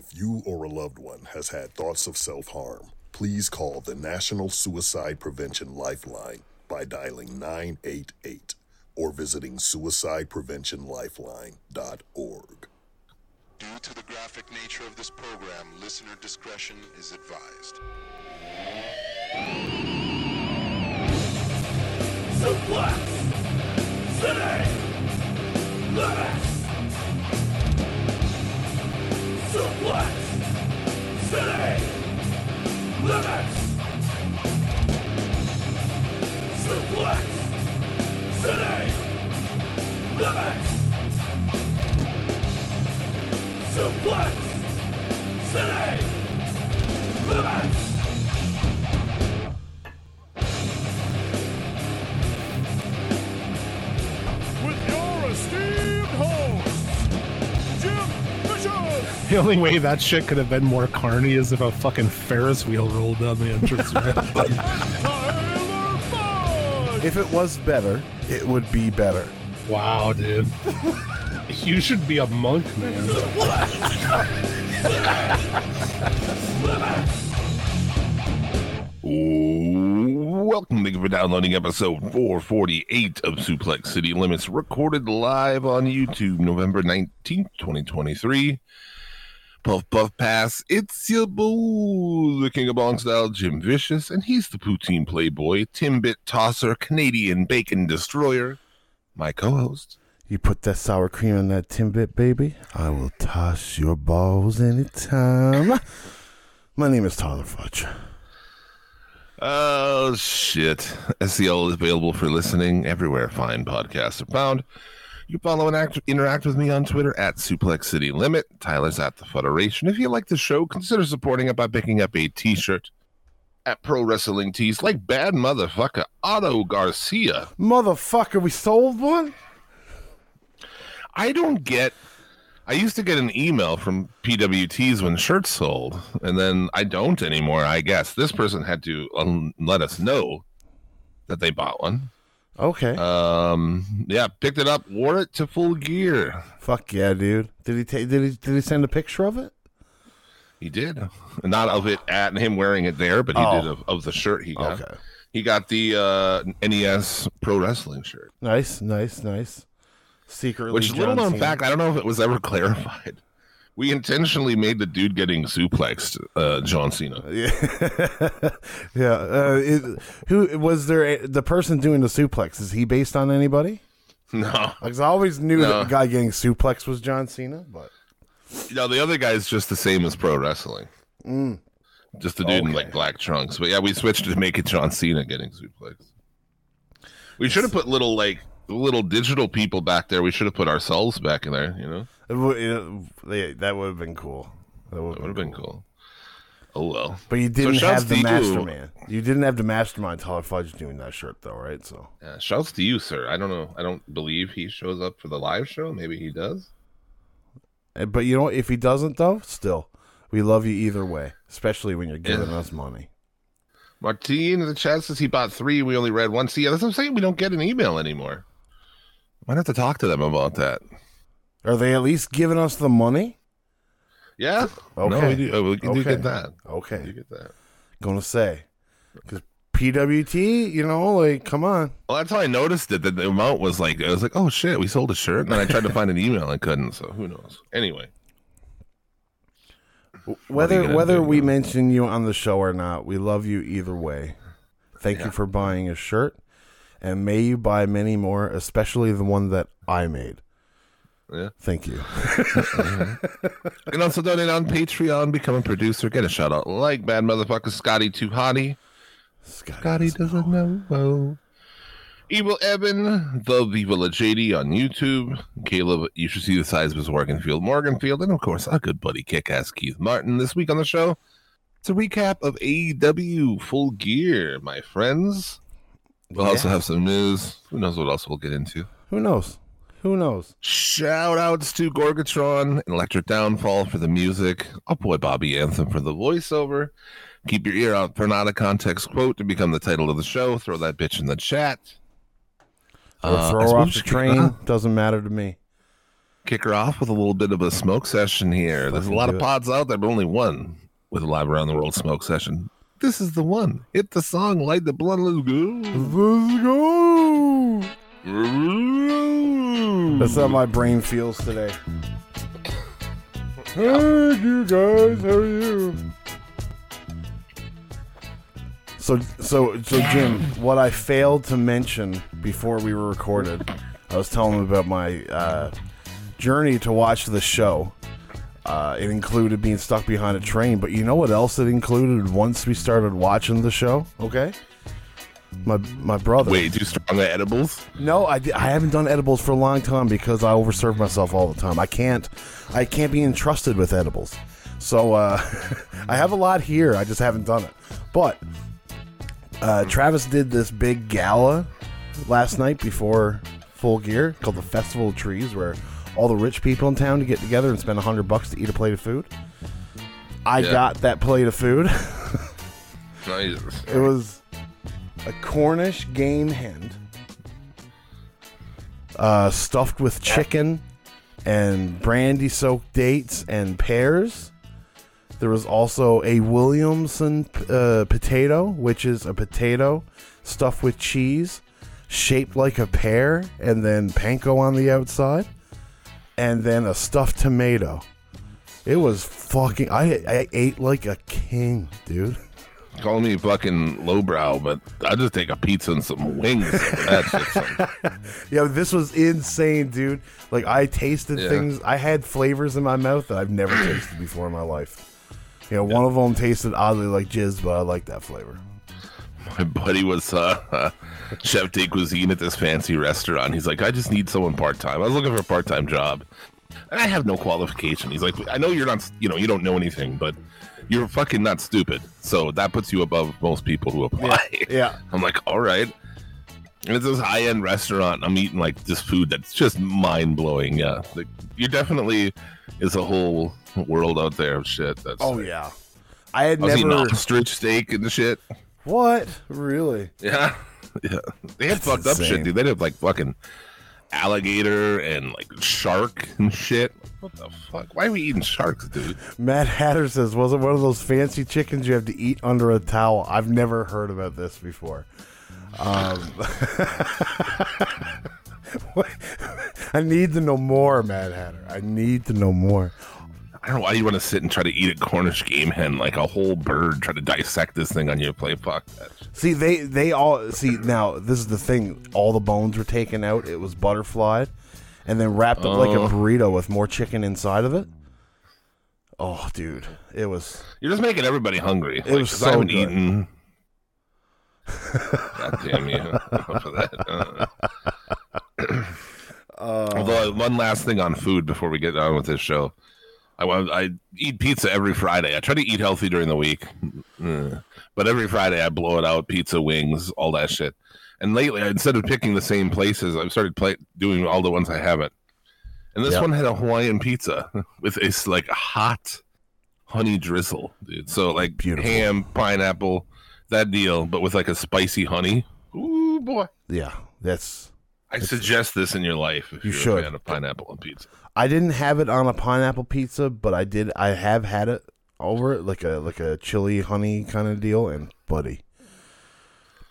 If you or a loved one has had thoughts of self harm, please call the National Suicide Prevention Lifeline by dialing 988 or visiting suicidepreventionlifeline.org. Due to the graphic nature of this program, listener discretion is advised. Suplex City Limits Suplex City Limits Suplex City Limits Suplex City Limits The only way that shit could have been more carny is if a fucking Ferris wheel rolled down the entrance ramp. If it was better, it would be better. wow, dude. You should be a monk, man. Welcome, thank you for downloading episode 448 of Suplex City Limits, recorded live on YouTube, November 19th, 2023. Puff Puff Pass, it's your boo, the King of Bong Style, Jim Vicious, and he's the poutine playboy, Timbit Tosser, Canadian Bacon Destroyer, my co-host. You put that sour cream on that Timbit, baby. I will toss your balls anytime. My name is Tyler Fudge. Oh shit! SEL is available for listening everywhere fine podcasts are found. You follow and act, interact with me on Twitter at Suplex City Limit. Tyler's at the Federation. If you like the show, consider supporting it by picking up a T-shirt at Pro Wrestling Tees, like bad motherfucker Otto Garcia. Motherfucker, we sold one? I don't get. I used to get an email from PWTs when shirts sold, and then I don't anymore. I guess this person had to um, let us know that they bought one. Okay. Um, yeah, picked it up, wore it to full gear. Fuck yeah, dude. Did he take? did he did he send a picture of it? He did, not of it at him wearing it there, but he Oh. did of, of the shirt he got. Okay. He got the uh, NES Pro Wrestling shirt, Nice, nice, nice. Secretly which little known fact, I don't know if it was ever clarified. We intentionally made the dude getting suplexed, uh, John Cena. Yeah, yeah. Uh, who was there? A, the person doing the suplex is he based on anybody? No, Like, I always knew No. that the guy getting suplex was John Cena, but you know the other guy's just the same as pro wrestling. Just the dude in like black trunks. But yeah, we switched to make it John Cena getting suplexed. We should have put little like little digital people back there. We should have put ourselves back in there. You know, it, it, yeah, that would have been cool. That would have been cool. Oh well. But you didn't shouts have the to you. mastermind. You didn't have the mastermind Tyler Fudge doing that shirt though, right? So Yeah, shouts to you, sir. I don't know. I don't believe he shows up for the live show. Maybe he does. Uh, But you know, if he doesn't, though, still, we love you either way, especially when you're giving us money. Martine in the chat says he bought three. We only read one. See, that's what I'm saying. We don't get an email anymore. Might have to talk to them about that. Are they at least giving us the money? Yeah. No, Okay. we do. we do Okay. get that. We do Okay, get that. gonna say because PWT, you know, like, come on. Well, that's how I noticed it. That the amount was like, I was like, oh shit, we sold a shirt. And then I tried to find an email and couldn't. So who knows? Anyway, Whether whether we mention you on the show or not, we love you either way. Thank you for buying a shirt, and may you buy many more, especially the one that I made. Yeah. Thank you. you can also donate on Patreon, become a producer, get a shout out like bad motherfucker Scotty Too Hottie. Scotty doesn't know. Well. Evil Evan, the Viva La JD on YouTube. Caleb, you should see the size of his Morganfield, Morganfield, and of course, our good buddy Kick Ass Keith Martin. This week on the show, it's a recap of AEW Full Gear, my friends. We'll also have some news. Who knows what else we'll get into? Who knows? Who knows? Shout outs to Gorgatron and Electric Downfall for the music. Our boy Bobby Anthem for the voiceover. Keep your ear out for not a context quote to become the title of the show. Throw that bitch in the chat. Or Uh, throw off the train doesn't matter to me. kick her off with a little bit of a smoke session here. There's a lot of it. pods out there, but only one with a live around the world smoke session. This is the one. Hit the song, light the blunt, let's go. Let's go. That's how my brain feels today. Hey, you guys, how are you? So, so, so, Jim, what I failed to mention before we were recorded, I was telling him about my uh, journey to watch the show. Uh, it included being stuck behind a train, but you know what else it included once we started watching the show? Okay, my my brother. Way too strong at edibles. No, I, I haven't done edibles for a long time because I overserve myself all the time. I can't I can't be entrusted with edibles. So uh, I have a lot here. I just haven't done it. But uh, Travis did this big gala last night before Full Gear called the Festival of Trees, where all the rich people in town to get together and spend a hundred bucks to eat a plate of food. I Yeah. got that plate of food. Nice. It was a Cornish game hen, uh, stuffed with chicken and brandy soaked dates and pears. There was also a Williamson uh, potato, which is a potato stuffed with cheese, shaped like a pear, and then panko on the outside, and then a stuffed tomato. It was fucking. I I ate like a king, dude. Call me fucking lowbrow, but I just take a pizza and some wings. over that shit. Yeah, this was insane, dude. Like I tasted Yeah. things. I had flavors in my mouth that I've never tasted before in my life. You know, one of them tasted oddly like jizz, but I like that flavor. My buddy was uh, chef de cuisine at this fancy restaurant. He's like, I just need someone part time. I was looking for a part time job, and I have no qualification. He's like, I know you're not, you know, you don't know anything, but you're fucking not stupid. So that puts you above most people who apply. Yeah. I'm like, all right. And it's this high end restaurant. I'm eating like this food that's just mind blowing. Yeah, like, you definitely is a whole world out there of shit. That's Oh yeah. I had I was eating never. ostrich steak and the shit. What? Really? Yeah, yeah. They had That's fucked up shit, dude. They had like fucking alligator and like shark and shit. What the fuck? Why are we eating sharks, dude? Matt Hatter says, "Was it one of those fancy chickens you have to eat under a towel?" I've never heard about this before. Um, I need to know more, Mad Hatter. I need to know more. I don't know why you want to sit and try to eat a Cornish game hen like a whole bird. Try to dissect this thing on your plate. Fuck that. See, they they all see now. This is the thing. All the bones were taken out. It was butterflied, and then wrapped up like a Oh. burrito with more chicken inside of it. Oh, dude, it was. You're just making everybody hungry. It was I so haven't good. eaten. God damn you for that. Uh. Although one last thing on food before we get on with this show, I I eat pizza every Friday. I try to eat healthy during the week, Mm. but every Friday I blow it out: pizza, wings, all that shit. And lately, instead of picking the same places, I've started play, doing all the ones I haven't. And this Yeah. one had a Hawaiian pizza with a like hot honey drizzle, dude. So like Beautiful. ham, pineapple, that deal, but with like a spicy honey. Ooh boy! Yeah, that's. I suggest this in your life if You you are should. a fan of pineapple on pizza. I didn't have it on a pineapple pizza, but I did. I have had it over it, like a like a chili honey kind of deal, and buddy.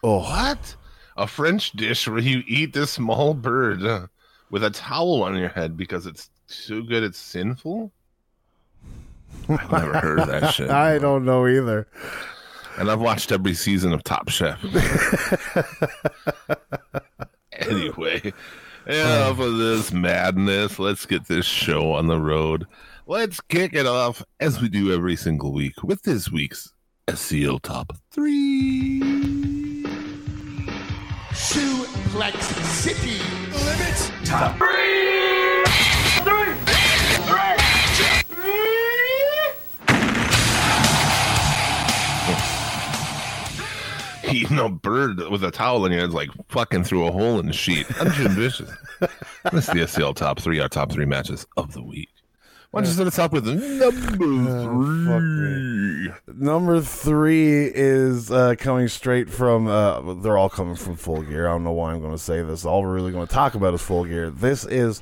Oh, What? A French dish where you eat this small bird uh, with a towel on your head because it's so good it's sinful? I've never heard of that shit. I don't know either. And I've watched every season of Top Chef. anyway, enough of this madness. Let's get this show on the road. Let's kick it off as we do every single week with this week's SEO Top 3. Suplex City. Limits. Top Eating a bird with a towel in your head is like fucking through a hole in the sheet. I'm Vicious. This is the SEL top three, our top three matches of the week. Why don't you start us off with number three? Number three is uh, coming straight from. Uh, they're all coming from Full Gear. I don't know why I'm going to say this. All we're really going to talk about is Full Gear. This is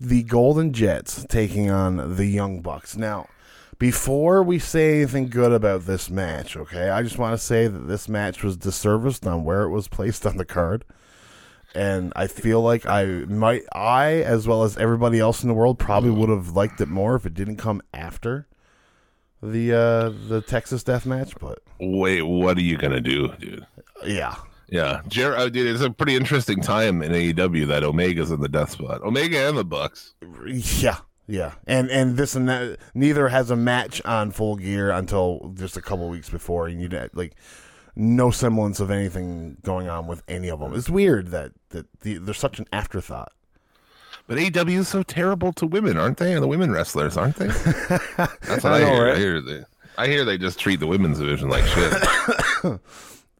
the Golden Jets taking on the Young Bucks. Now, before we say anything good about this match, okay, I just want to say that this match was disserviced on where it was placed on the card. And I feel like I might, I, as well as everybody else in the world, probably would have liked it more if it didn't come after the uh the Texas Death Match. But Wait, what are you gonna do, dude? yeah, Yeah, Jer- uh, dude, it's a pretty interesting time in AEW that Omega's in the death spot. Omega and the Bucks. Yeah, yeah, and and this and that. Neither has a match on Full Gear until just a couple weeks before, and you like no semblance of anything going on with any of them. It's weird that that the, they're such an afterthought. But AEW is so terrible to women, aren't they? And the women wrestlers, aren't they? That's what I I, know, hear. right? I hear they. I hear they just treat the women's division like shit.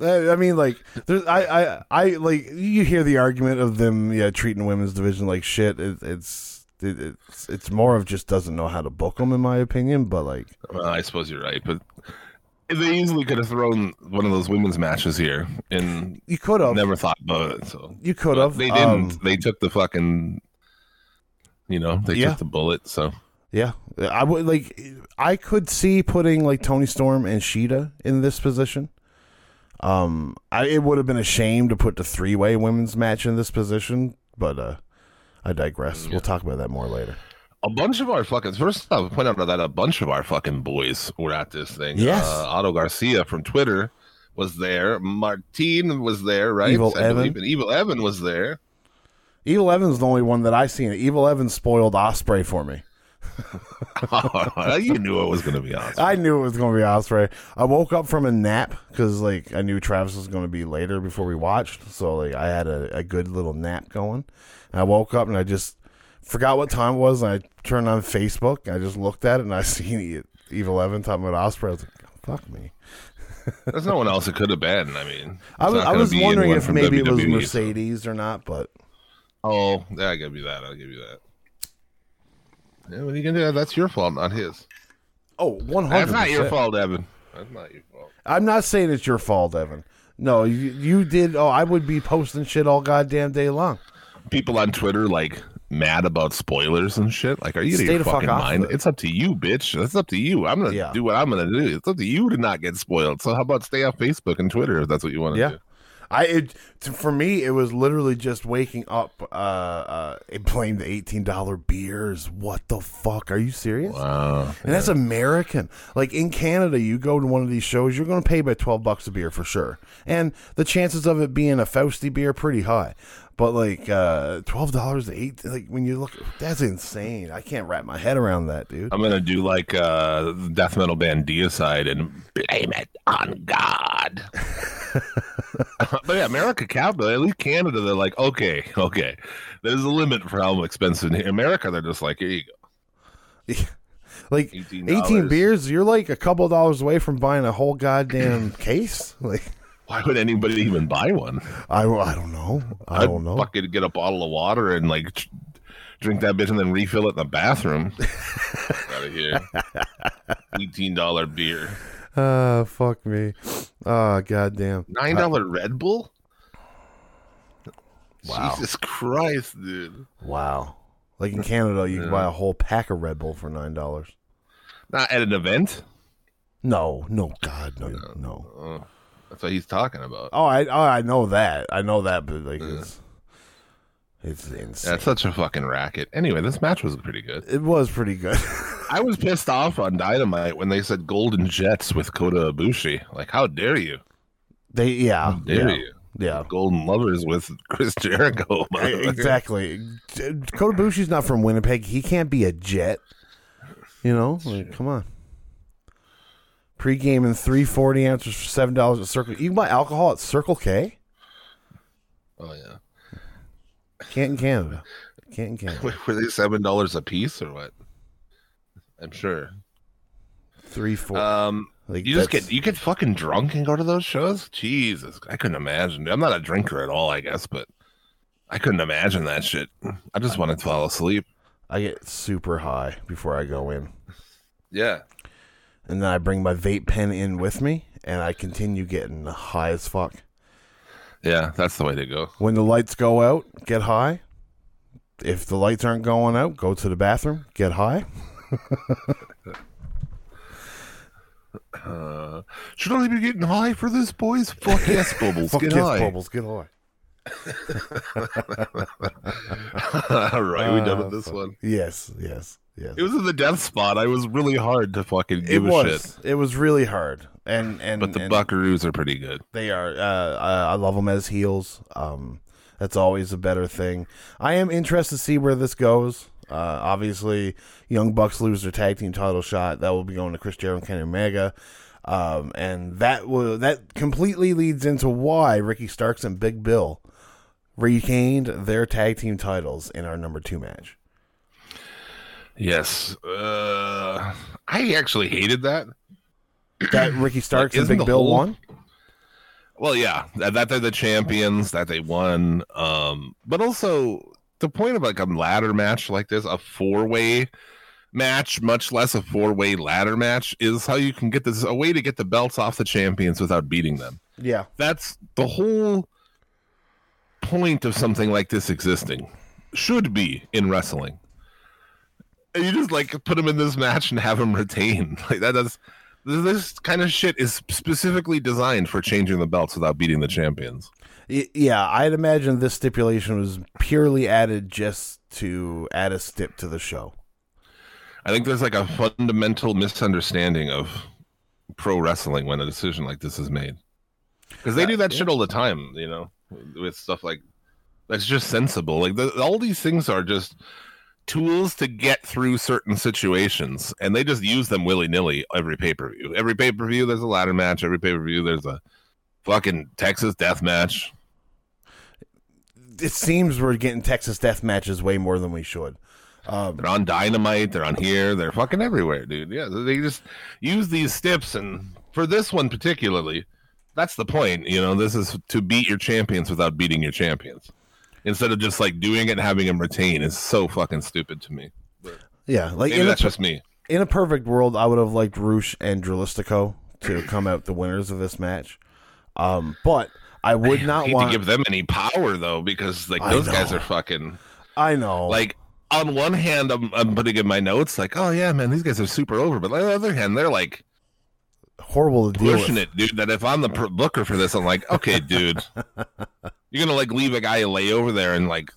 I mean, like, there's, I, I, I, like, you hear the argument of them, yeah, treating women's division like shit. It, it's, it, it's, it's more of just doesn't know how to book them, in my opinion. But like, well, I suppose you're right, but they easily could have thrown one of those women's matches here and you could have, never thought about it. So you could have. They didn't. Um, they took the fucking. You know, they Yeah. took the bullet. So Yeah, I would like. I could see putting like Toni Storm and Shida in this position. Um, I it would have been a shame to put the three way women's match in this position, but uh, I digress. We'll talk about that more later. a bunch of our fucking first off, point out that a bunch of our fucking boys were at this thing. Yes. uh, Otto Garcia from Twitter was there. Martine was there, right? Evil I. Evan. And Evil Evan was there. Evil Evan's the only one that I seen. Evil Evan spoiled Osprey for me. you knew it was going to be Osprey. I knew it was going to be Osprey. I woke up from a nap because like I knew Travis was going to be later before we watched, so like I had a, a good little nap going. And I woke up and I just forgot what time it was, and I turned on Facebook. And I just looked at it and I seen E- Evil Evan talking about Osprey. I was like, "Fuck me." There's no one else it could have been. I mean, I was, I was wondering if maybe it was WWE, so- Mercedes or not, but Oh, yeah, I'll give you that. I'll give you that. Yeah, what are you gonna do? That's your fault, not his. oh, one That's hundred. not your fault, Evan. That's not your fault. I'm not saying it's your fault, Evan. No, you, you did. Oh, I would be posting shit all goddamn day long. People on Twitter like mad about spoilers and shit. Like, are you out Stay your the fuck fucking off mind? it. It's up to you, bitch. That's up to you. I'm gonna Yeah. do what I'm gonna do. It's up to you to not get spoiled. So how about stay off Facebook and Twitter if that's what you want to Yeah. do? I it, to, for me it was literally just waking up uh uh and playing the eighteen dollar beers. What the fuck? Are you serious? Wow. And that's American. Like in Canada, you go to one of these shows, you're going to pay by twelve bucks a beer for sure, and the chances of it being a Fausty beer pretty high. But like uh twelve dollars eight, like when you look, that's insane. I can't wrap my head around that, dude. I'm gonna do like uh death metal band Deicide and blame it on God. but yeah, America capital, at least Canada, they're like, okay, okay. There's a limit for how expensive in America, they're just like, here you go. Like $18. eighteen beers, you're like a couple dollars away from buying a whole goddamn case. Like Why would anybody even buy one? I, I don't know. I I'd don't know. I Fucking get a bottle of water and like drink that bitch and then refill it in the bathroom. Out of here. Eighteen dollar beer. Ah, fuck me. Oh, goddamn. Nine dollar Red Bull? Wow. Jesus Christ, dude. Wow. Like in Canada, you can buy a whole pack of Red Bull for nine dollars. Not at an event. No, no, God, no, no. Oh, that's what he's talking about. Oh, I, oh, I know that. I know that, but like, it's, it's insane. That's such a fucking racket. Anyway, this match was pretty good. it was pretty good. I was pissed off on Dynamite when they said Golden Jets with Kota Ibushi. Like, how dare you? they, yeah, how Dare yeah, you? yeah. Golden Lovers with Chris Jericho. exactly. Kota Ibushi's not from Winnipeg. He can't be a Jet. You know, like, come on. Pre-game and three forty ounces for seven dollars at Circle. You can buy alcohol at Circle K. Oh yeah. Can't in Canada. Can't in Canada. Wait, Were they seven dollars a piece or what? I'm sure. Three four. Um, like you just get you get fucking drunk and go to those shows. Jesus, I couldn't imagine. I'm not a drinker at all, I guess, but I couldn't imagine that shit. I just want to fall asleep. I get super high before I go in, Yeah. And then I bring my vape pen in with me, and I continue getting high as fuck. Yeah, that's the way to go. When the lights go out, get high. if the lights aren't going out, go to the bathroom, get high. Uh, should I be getting high for this, boys? Fuck yes, Bubbles. Fuck get yes, high. bubbles, get high. All right, we done with this one. Yes, yes, yes. It was in the death spot. I was really hard to fucking It give a was. shit. It was really hard, and and But the and Buckaroos are pretty good. they are. Uh, I I love them as heels. Um, that's always a better thing. I am interested to see where this goes. Uh, obviously, Young Bucks lose their tag team title shot. That will be going to Chris Jericho and Kenny Omega. Um, and that will that completely leads into why Ricky Starks and Big Bill retained their tag team titles in our number two match. Yes. Uh, I actually hated that. That Ricky Starks and Big Bill whole- won. Well, yeah, that, that they're the champions, that they won. Um, but also the point of like a ladder match like this, a four way match, much less a four way ladder match, is how you can get this a way to get the belts off the champions without beating them. Yeah, That's the whole point of something like this existing. Should be in wrestling. You just like put them in this match and have them retain. Like that does this kind of shit is specifically designed for changing the belts without beating the champions. Yeah. I'd imagine this stipulation was purely added just to add a stip to the show. I think there's like a fundamental misunderstanding of pro wrestling when a decision like this is made. Because they uh, do that shit all the time, you know, with stuff like that's just sensible. Like the, all these things are just tools to get through certain situations, and they just use them willy nilly every pay per view. Every pay per view, there's a ladder match. Every pay per view, there's a fucking Texas death match. It seems we're getting Texas death matches way more than we should. Um, They're on Dynamite. They're on here. They're fucking everywhere, dude. Yeah, they just use these steps, and for this one particularly, that's the point. You know, this is to beat your champions without beating your champions, instead of just like doing it and having him retain. Is so fucking stupid to me. yeah, like Maybe in a, that's just me. in a perfect world, I would have liked Roosh and Dralistico to come out the winners of this match. Um, but I would I not want. to give them any power though, because like those guys are fucking I know, like. On one hand, I'm, I'm putting in my notes like, oh yeah, man, these guys are super over. But on the other hand, they're like, horrible to deal pushing with. it, dude. That if I'm the pr- booker for this, I'm like, okay, dude, you're gonna like leave a guy lay over there and like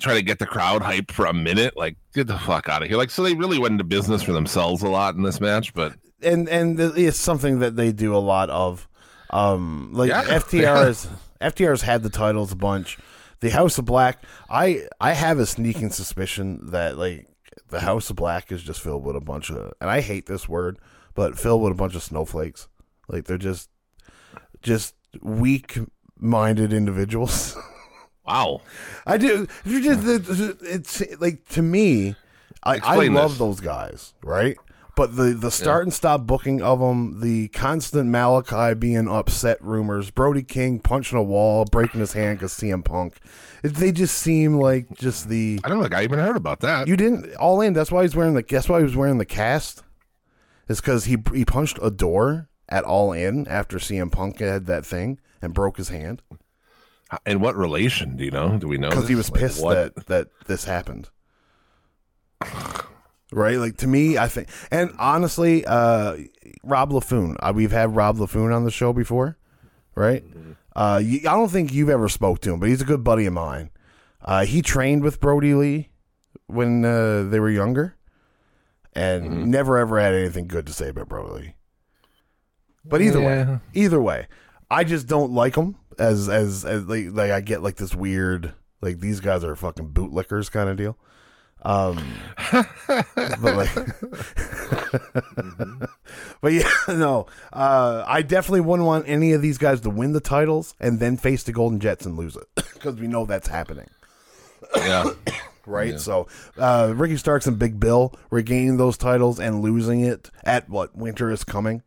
try to get the crowd hyped for a minute. Like, get the fuck out of here. Like, so they really went into business for themselves a lot in this match, but and and it's something that they do a lot of. Um, like Yeah. FTR's FTR's had the titles a bunch. The House of Black, I I have a sneaking suspicion that like the House of Black is just filled with a bunch of, and I hate this word, but filled with a bunch of snowflakes. Like they're just just weak minded individuals. wow. I do. if you just- It's like to me, I, I love this. those guys, right? But the the start and stop booking of them, the constant Malakai being upset rumors, Brody King punching a wall, breaking his hand because CM Punk, it, they just seem like just the I don't think I even heard about that. you didn't all in. That's why he's wearing the. That's why he was wearing the cast. Is because he he punched a door at all in after CM Punk had that thing and broke his hand In what relation? Do you know? Do we know? because he was Like, pissed what? that that this happened. Right, like to me, I think, and honestly, uh, Rob LaFoon. Uh, we've had Rob LaFoon on the show before, right? Uh, you, I don't think you've ever spoke to him, but he's a good buddy of mine. Uh, he trained with Brody Lee when uh, they were younger, and never ever had anything good to say about Brody Lee. But either way, either way, I just don't like them as as as like, like I get like this weird like these guys are fucking bootlickers kind of deal. Um, but like, but yeah, no, uh, I definitely wouldn't want any of these guys to win the titles and then face the Golden Jets and lose it because we know that's happening Yeah. right? So uh, Ricky Starks and Big Bill regaining those titles and losing it at what Winter is coming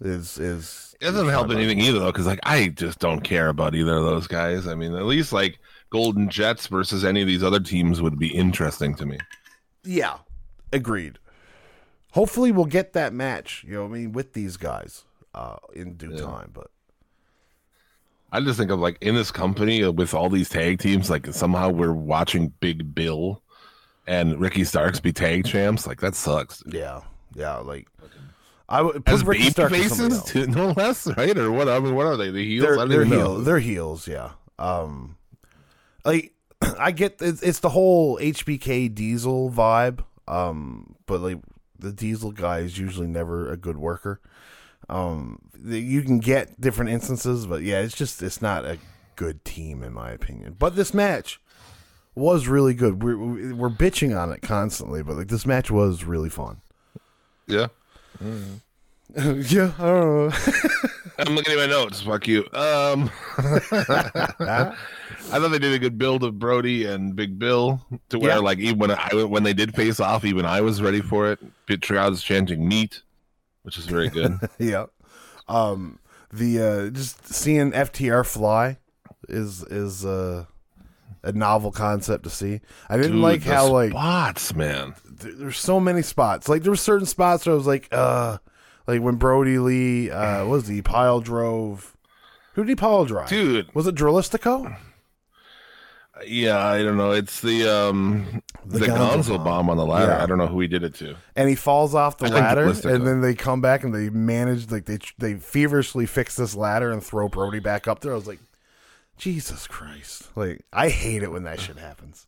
is is It doesn't help anything either, though, because like I just don't care about either of those guys. I mean, at least like Golden Jets versus any of these other teams would be interesting to me. yeah, agreed. Hopefully, we'll get that match. You know, I mean, with these guys uh, in due time. But I just think of like in this company with all these tag teams, like somehow we're watching Big Bill and Ricky Starks be tag champs. Like that sucks. Yeah, yeah. Like I would put As Ricky as faces, else. no less, right? Or what? I mean, what are they? The heels? They're, they're heels. They're heels. Yeah. Um, like I get it's, it's the whole HBK Diesel vibe. Um, but like the Diesel guy is usually never a good worker. Um, the- you can get different instances, but yeah, it's just it's not a good team in my opinion. But this match was really good. We're we're bitching on it constantly, but like this match was really fun. Yeah. yeah, I don't know. I'm looking at my notes. Fuck you. Um, I thought they did a good build of Brody and Big Bill to where, Yeah. like, even when I when they did face off, even I was ready for it. Pit crowds chanting "meat," which is very good. yeah. Um the uh just seeing FTR fly is is uh a novel concept to see. I didn't Dude, like how like spots, man. th- there's so many spots. Like there were certain spots where I was like uh like when Brody Lee uh what was he pile drove who did he pile drive? Dude, Was it Dralistico? yeah, I don't know. It's the um The the, Gonzo Gonzo, bomb. bomb. on the ladder. Yeah. I don't know who he did it to. And he falls off the I ladder, and then they come back and they manage like they they feverishly fix this ladder and throw Brody back up there. I was like, Jesus Christ! Like I hate it when that shit happens.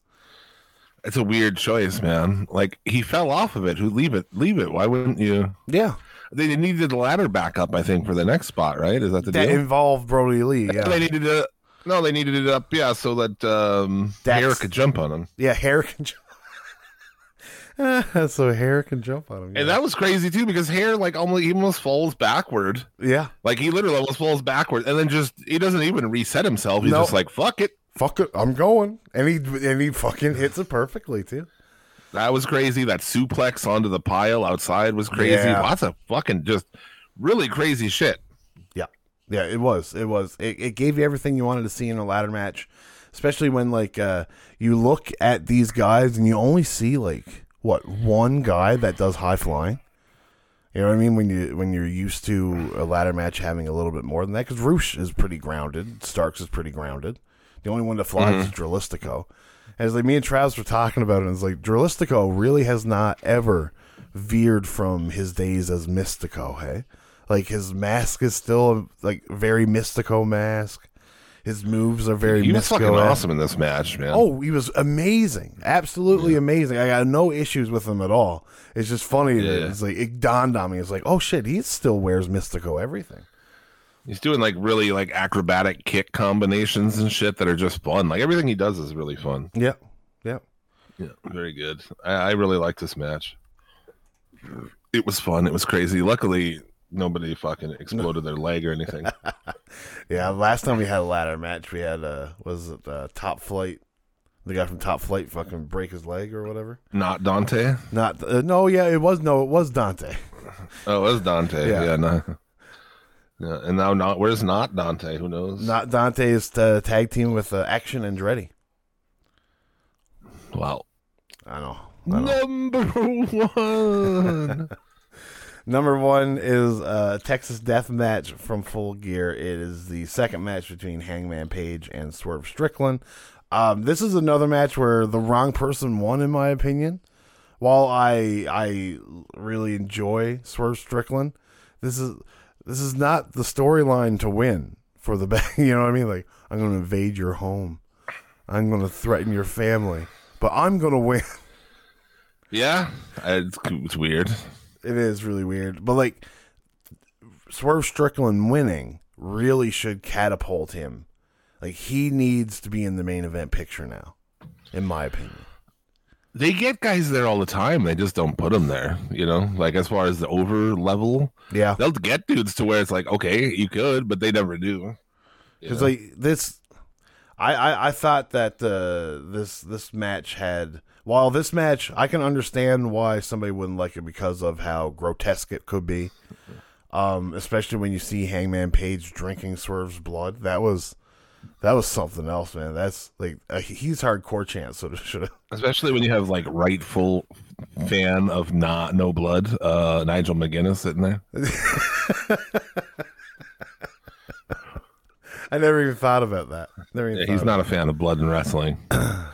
It's a weird choice, man. Like he fell off of it. Who leave it? Leave it. Why wouldn't you? Yeah, They needed the ladder back up. I think for the next spot, right? Is that the that deal? involved Brody Lee. Yeah, They needed it. No, they needed it up. Yeah, so that um, Dax- Hair could jump on him. yeah. Hair can jump. so hair can jump on him. And that was crazy too because Hair like almost he almost falls backward. yeah. Like he literally almost falls backward, and then just he doesn't even reset himself. He's No. just like fuck it. Fuck it, I'm going, and he and he fucking hits it perfectly too. That was crazy. That suplex onto the pile outside was crazy. Yeah. Lots of fucking just really crazy shit. Yeah, yeah, it was. It was. It, it gave you everything you wanted to see in a ladder match, especially when like uh, you look at these guys and you only see like what one guy that does high flying. You know what I mean? When you when you're used to a ladder match having a little bit more than that, because Roosh is pretty grounded, Starks is pretty grounded. The only one that flies is mm-hmm. Dralistico. As like me and Travis were talking about it, it's like Dralistico really has not ever veered from his days as Mystico. Hey, like his mask is still like very Mystico mask. His moves are very He was fucking awesome in this match, man. Oh, he was amazing, absolutely amazing. I got no issues with him at all. It's just funny Yeah. it's like it dawned on me. It's like, oh shit, he still wears Mystico everything. He's doing like really like acrobatic kick combinations and shit that are just fun. Like everything he does is really fun. Yeah, yeah. Yeah, very good. I, I really like this match. It was fun. It was crazy. Luckily, nobody fucking exploded their leg or anything. Yeah, last time we had a ladder match, we had uh was it uh, Top Flight? The guy from Top Flight fucking break his leg or whatever. Not Dante. Not uh, no, yeah, it was no, it was Dante. Oh, it was Dante. Yeah. Yeah, no. Yeah, and now not. Where's not Dante? Who knows? Not Dante is uh, tag team with uh, Action Andretti. Wow. I know. I know. Number one. Number one is uh, Texas Death Match from Full Gear. It is the second match between Hangman Page and Swerve Strickland. Um, this is another match where the wrong person won, in my opinion. While I I really enjoy Swerve Strickland, this is this is not the storyline to win for the back. You know what I mean? Like I'm going to invade your home, I'm going to threaten your family, but I'm going to win. yeah, it's, it's weird. It is really weird, but like Swerve Strickland winning really should catapult him. Like he needs to be in the main event picture now, in my opinion. They get guys there all the time. They just don't put them there. You know, like as far as the over level, Yeah, they'll get dudes to where it's like, okay, you could, but they never do. because like this, I, I I thought that uh, this this match had. While this match, I can understand why somebody wouldn't like it because of how grotesque it could be. Um, especially when you see Hangman Page drinking Swerve's blood. That was that was something else, man. That's like uh, he's hardcore chance, so should have. Especially when you have like rightful fan of not no blood, uh, Nigel McGuinness sitting there. I never even thought about that. Yeah, he's about not a fan of blood and wrestling.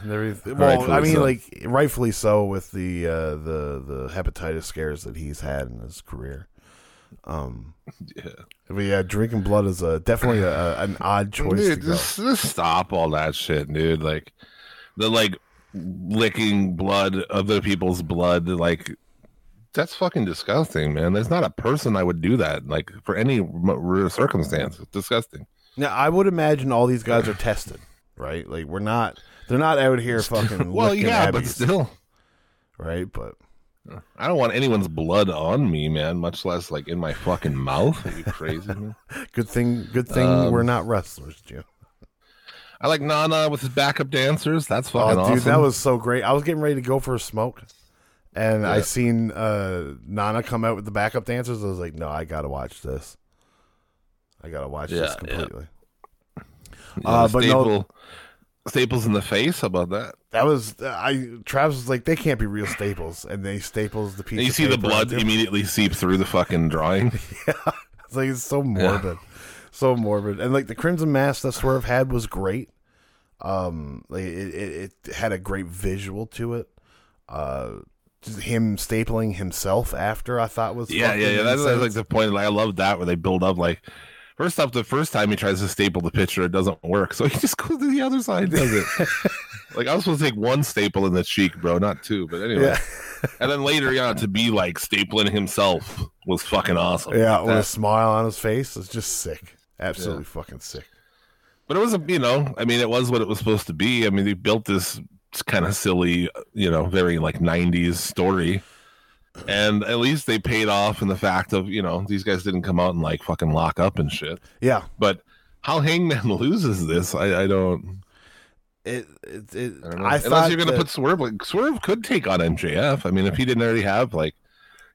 Never even- well, Rightfully I mean, so. like rightfully so with the uh, the the hepatitis scares that he's had in his career. Um, Yeah. but yeah, drinking blood is a definitely a, a- an odd choice Dude, to go. just, just stop all that shit, dude. Like the like licking blood, other people's blood, like that's fucking disgusting, man. There's not a person I would do that, like for any m- circumstance. It's disgusting. Now, I would imagine all these guys are tested, right? Like we're not, they're not out here fucking. well, yeah, but still, right? But I don't want anyone's blood on me, man. Much less like in my fucking mouth. Are you crazy? man? good thing, good thing Um, we're not wrestlers, Jim. I like Nana with his backup dancers. That's Oh, fucking dude, awesome. that was so great. I was getting ready to go for a smoke, and I seen uh, Nana come out with the backup dancers. I was like, no, I gotta watch this. I gotta watch this Yeah, yeah. completely. Yeah, uh, but no- staples in the face. How about that? That was I. Travis was like, they can't be real staples, and they staples the piece. And you see the blood immediately seep through the fucking drawing. Yeah, it's like it's so morbid, so morbid, and like the crimson mask that Swerve had was great. Um, like it, it, it had a great visual to it. Uh, him stapling himself after I thought was Yeah, yeah, yeah. That's, that's like the point. Like I love that where they build up. Like first off, the first time he tries to staple the picture, it doesn't work. So he just goes to the other side, does it. like I was supposed to take one staple in the cheek, bro, not two. But anyway, Yeah. and then later, yeah, to be like stapling himself was fucking awesome. yeah, with a That- smile on his face. It's just sick, absolutely fucking sick. but it was a you know, I mean, it was what it was supposed to be. I mean, they built this kind of silly, you know, very like '90s story. And at least they paid off in the fact of, you know, these guys didn't come out and like fucking lock up and shit. Yeah, But how Hangman loses this, I, I don't. it it, it I. I Unless you're gonna that put Swerve, like Swerve could take on MJF. I mean, if he didn't already have like,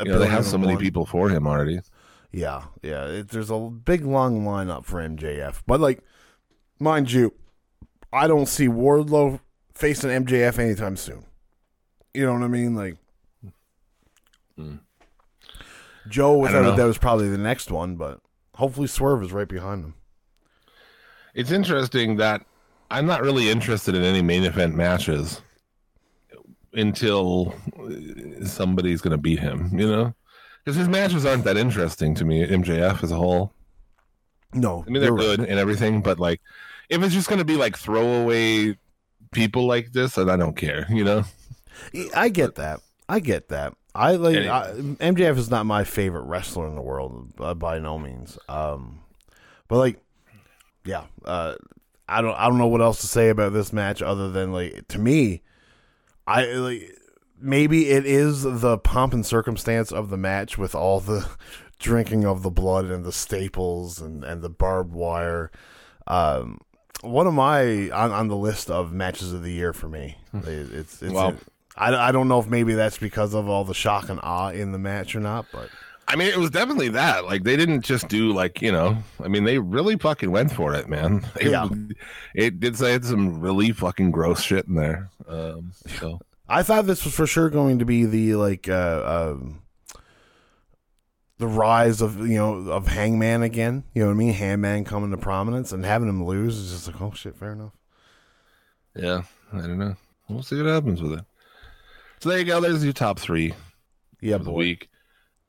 you know, they have so many one- people for him already. Yeah, yeah. It, there's a big long lineup for MJF, but like, mind you, I don't see Wardlow facing MJF anytime soon. You know what I mean? Like, Joe. I don't without doubt, is probably the next one, but hopefully Swerve is right behind him. It's interesting that I'm not really interested in any main event matches until somebody's gonna beat him. You know, because his matches aren't that interesting to me. MJF as a whole. No, I mean, they're you're right. good and everything, but like, if it's just gonna be like throwaway people like this, then I don't care. You know. I get that. I get that. I like Anyway. I, MJF is not my favorite wrestler in the world uh, by no means. Um, but like, yeah, uh, I don't I don't know what else to say about this match other than like to me, I like maybe it is the pomp and circumstance of the match with all the drinking of the blood and the staples and and the barbed wire. Um, one of my on, on the list of matches of the year for me. It- It's it's. Wow. I, I don't know if maybe that's because of all the shock and awe in the match or not, but I mean, it was definitely that. Like, they didn't just do like you know. I mean, they really fucking went for it, man. They- Yeah. It did say had some really fucking gross shit in there. Um, so I thought this was for sure going to be the like uh, um, the rise of you know of Hangman again. You know what I mean? Hangman coming to prominence and having him lose is just like oh shit, fair enough. yeah, I don't know. We'll see what happens with it. So there you go. There's your top three Yeah, of the boy. week.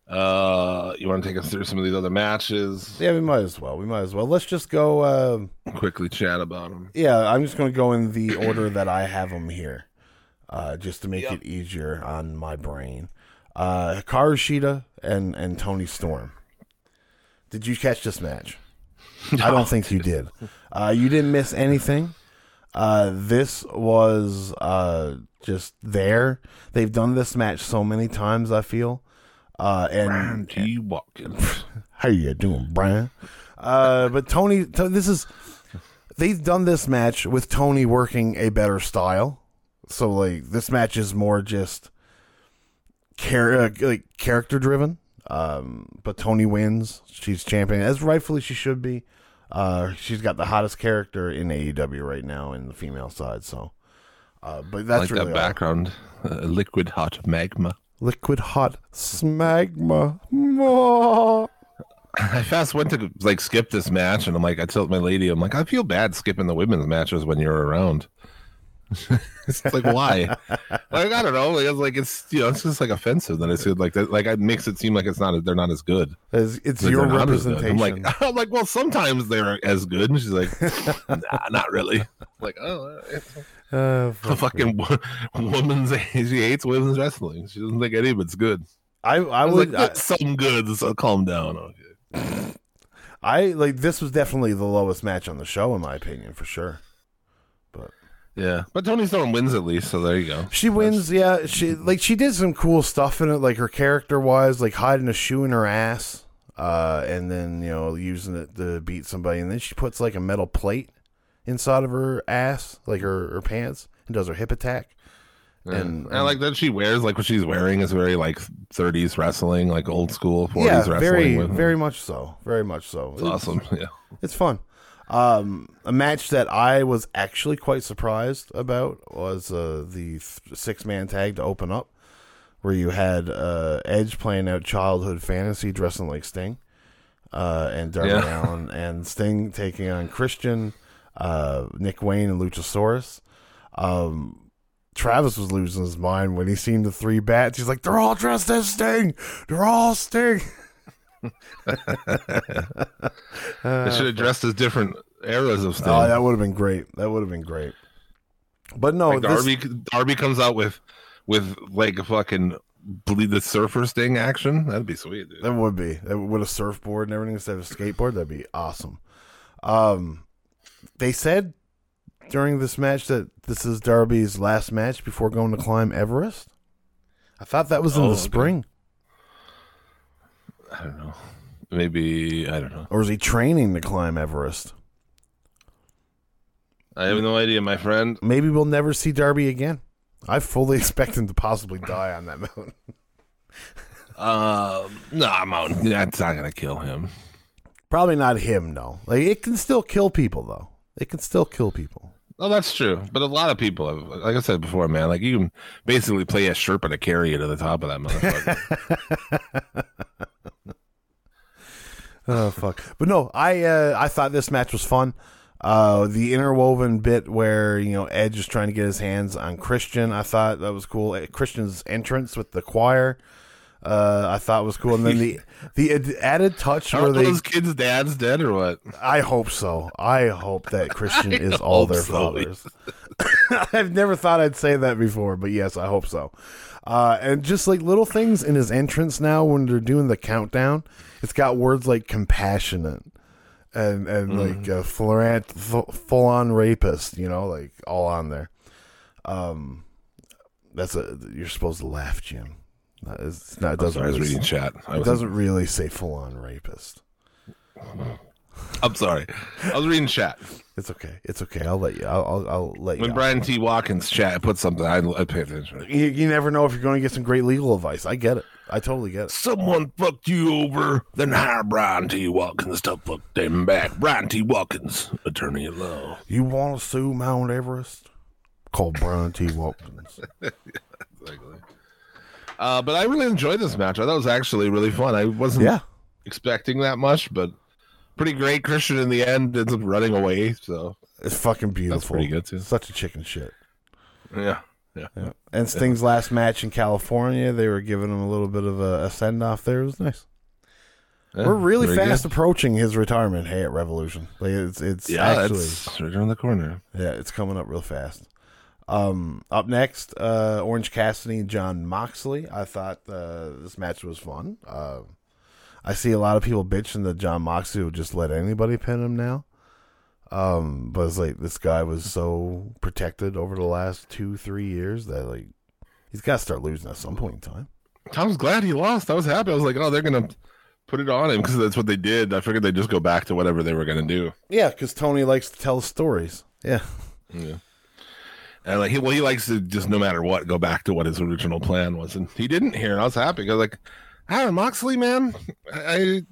Uh, you want to take us through some of these other matches? Yeah, we might as well. We might as well. Let's just go. Uh, Quickly chat about them. yeah, I'm just going to go in the order that I have them here, uh, just to make it easier on my brain. Uh, Hikaru Shida and and Toni Storm. Did you catch this match? I don't think you did. Uh, you didn't miss anything. Uh, this was uh, just there. They've done this match so many times. I feel. Uh, and T. Watkins. how you doing, Brian? Uh, but Toni, this is they've done this match with Toni working a better style. So like this match is more just char- uh, like character driven. Um, but Toni wins. She's champion as rightfully she should be. Uh, she's got the hottest character in AEW right now in the female side. So, uh, but I that's like really that background. Uh, liquid hot magma. liquid hot smagma. I fast went to like skip this match, and I'm like, I told my lady, I'm like, I feel bad skipping the women's matches when you're around. it's like why? like I don't know. Like, it's like it's you know it's just like offensive that it's like that. Like it makes it seem like it's not they're not as good. It's, it's Like, your they're not as good. representation. I'm like I'm like well sometimes they're as good. And she's like, nah, not really. like oh, Uh, a fuck fucking wo- woman's she hates women's wrestling. She doesn't think any of it's good. I, I I was would. like, that's some good. So calm down. Okay. I like this was definitely the lowest match on the show in my opinion for sure. Yeah, but Toni Storm wins at least, so there you go. She wins, yeah. She like she did some cool stuff in it, like her character wise, like hiding a shoe in her ass, uh, and then you know using it to beat somebody, and then she puts like a metal plate inside of her ass, like her, her pants, and does her hip attack. And, And- I like that she wears like what she's wearing is very like 30s wrestling, like old school 40s yeah, wrestling. very, very much so, very much so. it's awesome. Yeah, It's fun. Um, a match that I was actually quite surprised about was uh, the six man tag to open up, where you had uh, Edge playing out childhood fantasy, dressing like Sting, uh, and Darby Yeah. Allin, and Sting taking on Christian, uh, Nick Wayne, and Luchasaurus. Um, Travis was losing his mind when he seen the three bats. He's like, "They're all dressed as Sting. They're all Sting." they should have dressed as different eras of stuff. Oh, that would have been great. That would have been great. But no, like this- Darby, Darby comes out with with like a fucking bleed the surfer Sting action. That'd be sweet, dude. that would be that with a surfboard and everything instead of a skateboard. That'd be awesome. Um, they said during this match that this is Darby's last match before going to climb Everest. I thought that was in Oh, the spring, I don't know. Maybe I don't know. or is he training to climb Everest? I have no idea, my friend. Maybe we'll never see Darby again. I fully expect him to possibly die on that mountain. Um, no, I'm out. That's not gonna kill him. Probably not him, no. Like it can still kill people, though. It can still kill people. Oh, that's true. But a lot of people, have, like I said before, man, like you can basically play a Sherpa to carry you to the top of that motherfucker. Oh fuck! But no, I uh, I thought this match was fun. Uh, the interwoven bit where you know Edge is trying to get his hands on Christian, I thought that was cool. Uh, Christian's entrance with the choir, uh, I thought was cool. And then the the added touch where they, those kids' dads dead or what? I hope so. I hope that Christian is all their so. fathers. I've never thought I'd say that before, but yes, I hope so. Uh, and just like little things in his entrance now when they're doing the countdown, it's got words like compassionate and and Mm-hmm. like uh, full, full on rapist, you know, like all on there. Um, that's a you're supposed to laugh, Jim. It's not. It doesn't. sorry, I was really, reading chat. I it doesn't really say full on rapist. I'm sorry. I was reading chat. It's okay. It's okay. I'll let you. I'll. I'll, I'll let you. When. Brian T. Watkins chat put something, I, I pay attention. you, you never know if you're going to get some great legal advice. I get it. I totally get it. Someone fucked you over, then hire Brian T. Watkins to fuck them back. Brian T. Watkins, attorney at law. You want to sue Mount Everest? Call Brian T. Watkins. Exactly. Uh, but I really enjoyed this match. I thought it was actually really fun. I wasn't yeah. expecting that much, but pretty great. Christian in the end ends up running away. So It's fucking beautiful. That's pretty good, too. Such a chicken shit. yeah, yeah. Yeah. And Sting's last match in California, they were giving him a little bit of a, a send off there. It was nice. Yeah, we're really fast good. approaching his retirement. Hey, at Revolution, like it's it's Yeah, actually it's right around the corner. yeah, it's coming up real fast. Um, up next, uh, Orange Cassidy and Jon Moxley. I thought uh, this match was fun. Uh, I see a lot of people bitching that Jon Moxley will just let anybody pin him now. Um, but it's like this guy was so protected over the last two, three years that like he's got to start losing at some point in time. I was glad he lost. I was happy. I was like, oh, they're gonna put it on him because that's what they did. I figured they'd just go back to whatever they were gonna do. Yeah, because Tony likes to tell stories. Yeah, Yeah. And like he, well, he likes to just no matter what go back to what his original plan was, and he didn't here. And I was happy because like, Aaron Moxley, man, I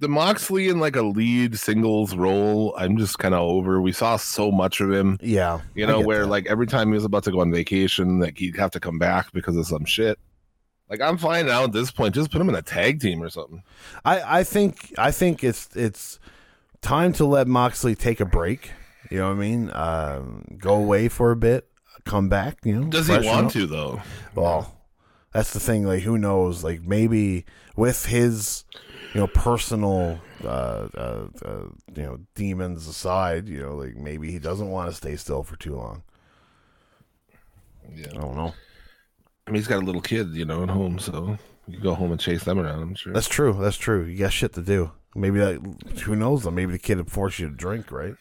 the Moxley in like a lead singles role, I'm just kind of over. We saw so much of him, yeah. you know, where that. like every time he was about to go on vacation, like he'd have to come back because of some shit. Like I'm fine now at this point. Just put him in a tag team or something. I, I think I think it's it's time to let Moxley take a break. You know what I mean? Um, go away for a bit, come back. You know, Does he want up. to though? Well, that's the thing. Like, who knows? Like, maybe with his, you know, personal, uh, uh, uh, you know, demons aside, you know, like maybe he doesn't want to stay still for too long. Yeah. I don't know. I mean, he's got a little kid, you know, at home, so you go home and chase them around. I'm sure. That's true. That's true. You got shit to do. Maybe that. Who knows? Though? Maybe the kid would force you to drink. Right?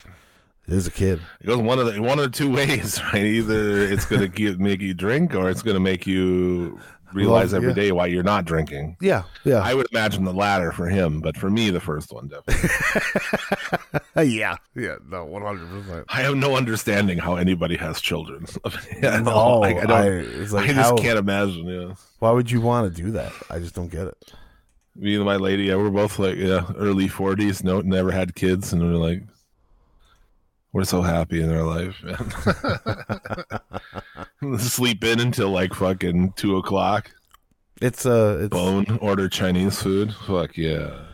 It is a kid. It goes one of the one of the two ways, right? Either it's gonna give, make you drink, or it's gonna make you realize Love- every yeah. day why you're not drinking. Yeah. Yeah. I would imagine the latter for him, but for me, the first one definitely. Yeah. Yeah. No. One hundred percent. I have no understanding how anybody has children. No. Like, I, don't, I- I, like just how- can't imagine. Yeah, Why would you want to do that? I just don't get it. me and my lady, yeah, we're both like yeah, early forties. No, never had kids, and we're like, we're so happy in our life, man. Sleep in until like fucking two o'clock. It's uh, it's. Bone order Chinese food. Fuck yeah.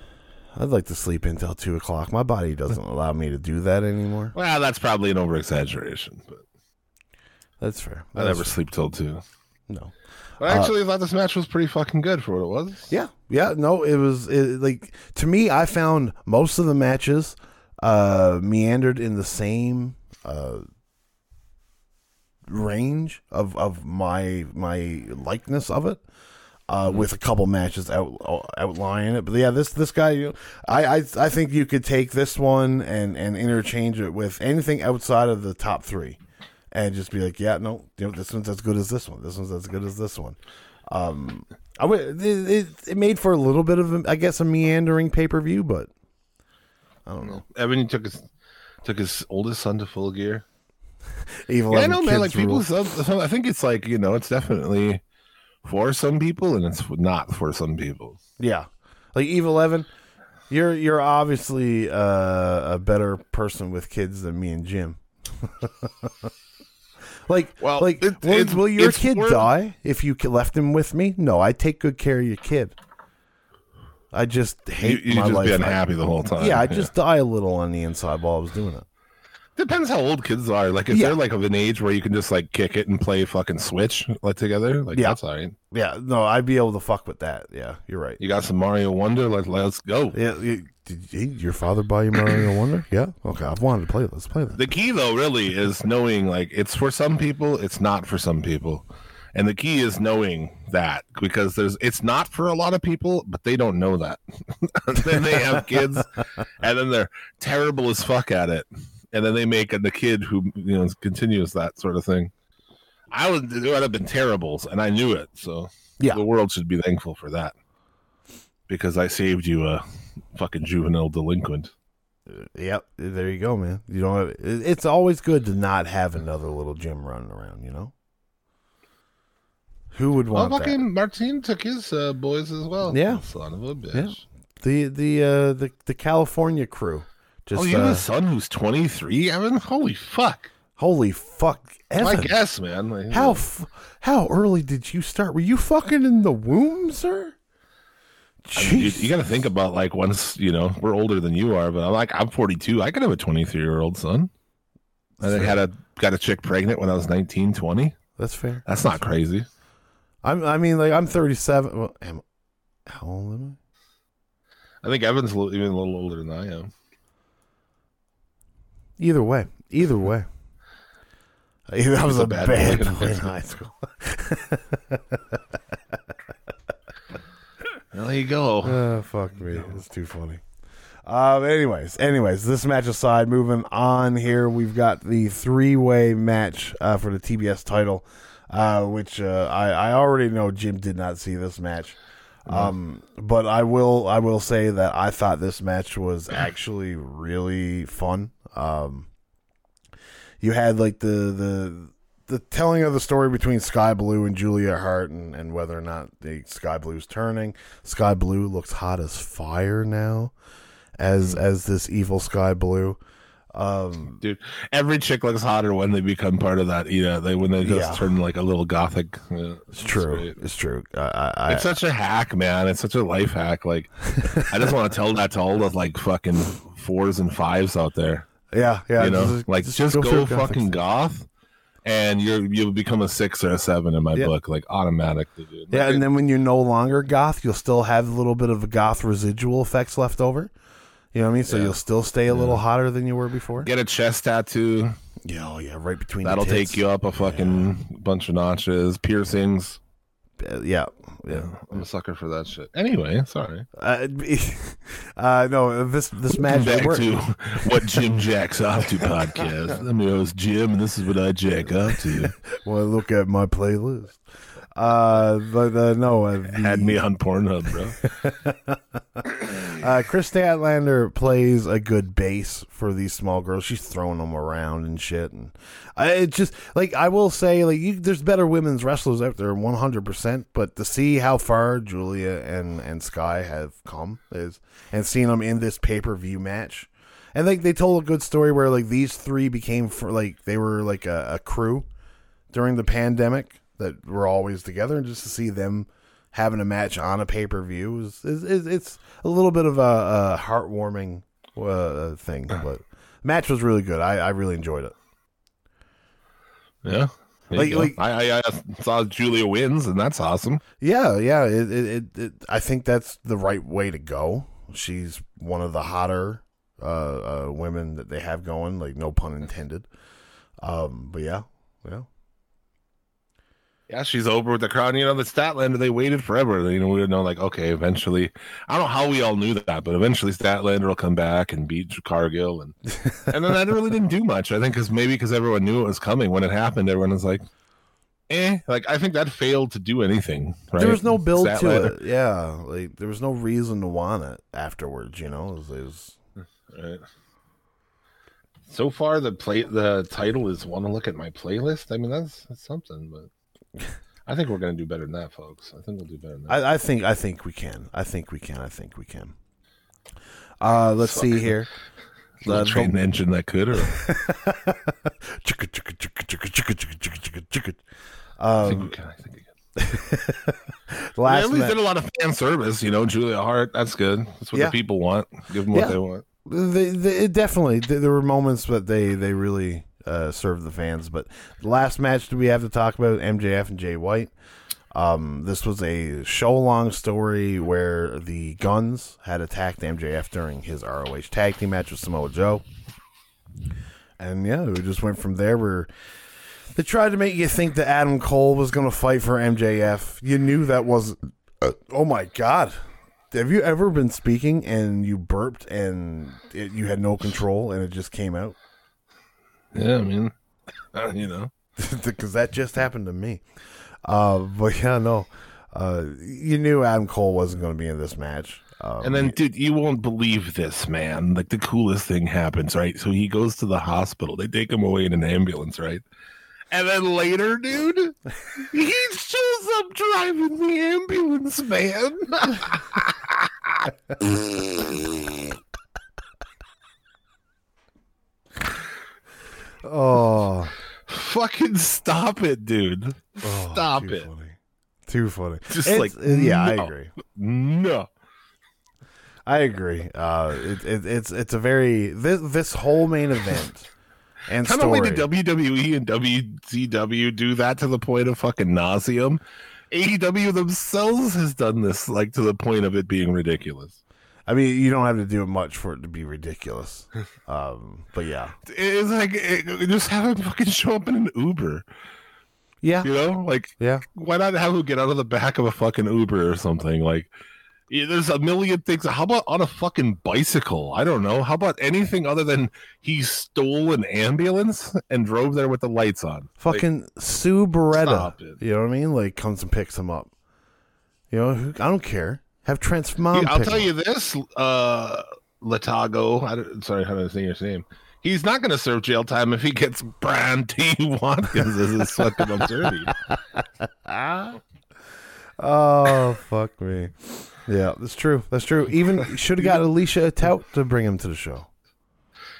I'd like to sleep until two o'clock. My body doesn't allow me to do that anymore. Well, that's probably an over exaggeration, but That's fair. I never sleep till two. No. But I actually thought this match was pretty fucking good for what it was. Yeah, yeah, no, it was it, like to me. I found most of the matches uh, meandered in the same uh, range of of my my likeness of it. Uh, with a couple matches out outlying it, but yeah, this this guy, you know, I, I I think you could take this one and and interchange it with anything outside of the top three, and just be like, yeah, no, you know, this one's as good as this one. This one's as good as this one. Um, I would, it, it, it made for a little bit of, a, I guess, a meandering pay per view, but I don't know. Evan took his took his oldest son to full gear. Evil Yeah, I know, man. Like people, some, some, I think it's like you know, it's definitely for some people, and it's not for some people. yeah, like Evil Evan, you're you're obviously uh, a better person with kids than me and Jim. like, Well, like, it- will, will your kid die if you left him with me? No, I take good care of your kid. I just You, hate you my just life. be I- unhappy the whole time. yeah, I just die a little on the inside while I was doing it. depends how old kids are. Like if Yeah. they're like of an age where you can just like kick it and play fucking Switch like together, like Yeah. that's all right. Yeah, no, I'd be able to fuck with that. Yeah, you're right. You got some Mario Wonder, like let's go. Yeah, you, did you, your father buy you Mario Wonder? Yeah. Okay, I've wanted to play. It. Let's play that. The key though really is knowing like it's for some people, it's not for some people. And the key is knowing that because there's it's not for a lot of people, but they don't know that. then they have kids and then they're terrible as fuck at it. And then they make the kid who you know continues that sort of thing. I would it would have been terrible and I knew it. So Yeah. the world should be thankful for that. Because I saved you a fucking juvenile delinquent. Uh, yep. There you go, man. You don't. It's always good to not have another little Jim running around. You know. Who would want that? fucking Martin took his uh, boys as well. Yeah. son of a bitch. Yeah. The the uh the the California crew. Just oh, you have uh, a son who's twenty three, Evan. Holy fuck! holy fuck, I Evan. guess, man. Like, How f- how early did you start? Were you fucking in the womb, sir? I mean, you, you got to think about like once you know we're older than you are, but I'm like I'm 42. I could have a 23 year old son. I I had a got a chick pregnant when I was 19, 20. That's fair. That's not crazy. I'm. I mean, like I'm 37. Well, am, how old am I? I think Evan's a little, even a little older than I am. Either way, either way. That was a a bad bad, boy. boy in high school. There you go. Oh, fuck me. It's too funny. Um, anyways, anyways, this match aside, moving on here, we've got the three way match uh, for the TBS title, uh, which uh, I, I already know Jim did not see this match. Um, but I will I will say that I thought this match was actually really fun. Um, you had like the the the telling of the story between Skye Blue and Julia Hart and, and whether or not the Skye Blue's turning. Skye Blue looks hot as fire now as as this evil Skye Blue. Um, dude. Every chick looks hotter when they become part of that. You know, they when they just Yeah. turn like a little gothic. uh, it's true. great. It's true. I, It's such a hack, man. It's such a life hack. Like, I just want to tell that to all the like fucking fours and fives out there. yeah, yeah. you know, like just, go, for the fucking goth, and you're you'll become a six or a seven in my Yeah. book, like automatically, dude. Yeah, Like, and then when you're no longer goth, you'll still have a little bit of a goth residual effects left over. You know what I mean? So Yeah. you'll still stay a little hotter than you were before. get a chest tattoo. Yeah, oh yeah, right between. That'll take you up a fucking bunch of notches. Piercings. Uh, yeah, yeah. I'm a sucker for that shit. Anyway, sorry. Uh, uh, no, this this match Back worked. to what Jim jacks off to podcast. I'm your host Jim, and this is what I jack off to. Well, look at my playlist. Uh, but uh, no, uh, the, Had me on Pornhub, bro. Uh, Kris Statlander plays a good base for these small girls. She's throwing them around and shit, and I, it just like I will say, like you, there's better women's wrestlers out there, 100. percent But to see how far Julia and and Skye have come is, and seeing them in this pay per view match, and like they told a good story where like these three became for like they were like a, a crew during the pandemic that were always together, and just to see them having a match on a pay per view is, is, is it's a little bit of a, a heartwarming uh, thing. But match was really good. I, I really enjoyed it. Yeah. Like- like- I, I, I saw Julia wins, and that's awesome. Yeah, yeah. It, it, it, it I think that's the right way to go. She's one of the hotter uh, uh, women that they have going. Like no pun intended. Um, but yeah, yeah. Yeah, she's over with the crowd. You know, the Statlander, they waited forever. You know, we would know, like, okay, eventually, I don't know how we all knew that, but eventually Statlander will come back and beat Cargill. And and then that really didn't do much. I think because maybe because everyone knew it was coming. When it happened, everyone was like, eh. Like, I think that failed to do anything. Right? There was no build to it. Yeah, like there was no reason to want it afterwards. You know, it was, it was Right. So far, the play the title is "Want to Look at My Playlist." I mean, that's, that's something, but I think we're going to do better than that, folks. I think we'll do better than that. I, I think I think we can. I think we can. I think we can. Uh, let's Suck. see here. The uh, train engine that could, or um, we last at least did a lot of fan service, you know. Julia Hart, that's good. That's what yeah. the people want. Give them what yeah. they want. They, they, definitely. There were moments, but they they really uh, served the fans. But the last match that we have to talk about MJF and Jay White. Um, this was a show long story where the Gunns had attacked MJF during his ROH tag team match with Samoa Joe. And yeah, we just went from there. Where they tried to make you think that Adam Cole was going to fight for MJF. You knew that was. Uh, oh my god! Have you ever been speaking and you burped and it, you had no control and it just came out? Yeah, I mean, you know, Because that just happened to me. Uh, but yeah, no. Uh, you knew Adam Cole wasn't going to be in this match. Um, and then, dude, you won't believe this, man. Like the coolest thing happens, right? So he goes to the hospital. They take him away in an ambulance, right? And then later, dude, he shows up driving the ambulance, man. Oh, Fucking stop it, dude. oh, Stop too it. Funny. Too funny. Just It's- like, uh, yeah, I agree. No. I agree. Uh, it, it, it's it's a very this this whole main event and only story. did WWE and WCW do that to the point of fucking nauseum, AEW themselves has done this like to the point of it being ridiculous. I mean, you don't have to do much for it to be ridiculous. Um, but yeah, It's like it, just have him fucking show up in an Uber, yeah, you know? Like, yeah. why not have him get out of the back of a fucking Uber or something? Like, yeah, there's a million things. How about on a fucking bicycle? I don't know. How about anything other than he stole an ambulance and drove there with the lights on? Fucking Sue Beretta. You know what I mean? Like comes and picks him up. You know, I don't care. Have. He- I'll pick tell you this, uh, Latago. I don't, sorry, how do I say your name? He's not going to serve jail time if he gets Brian T. Watkins as his fucking attorney. Oh fuck me. Yeah, that's true. That's true. Even should have got Alicia Tout to bring him to the show.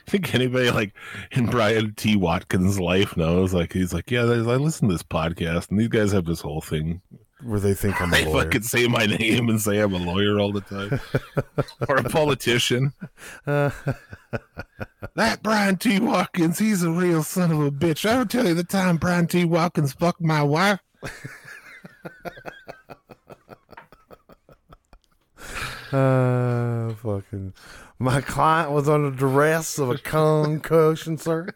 I think anybody like in Brian T. Watkins' life knows. Like he's like, yeah, I listen to this podcast, and these guys have this whole thing. Where they think I'm a They lawyer. fucking say my name and say I'm a lawyer all the time, or a politician. that Brian T. Watkins, he's a real son of a bitch. I will tell you the time Brian T. Watkins fucked my wife. Uh, fucking. My client was under duress of a concussion, sir.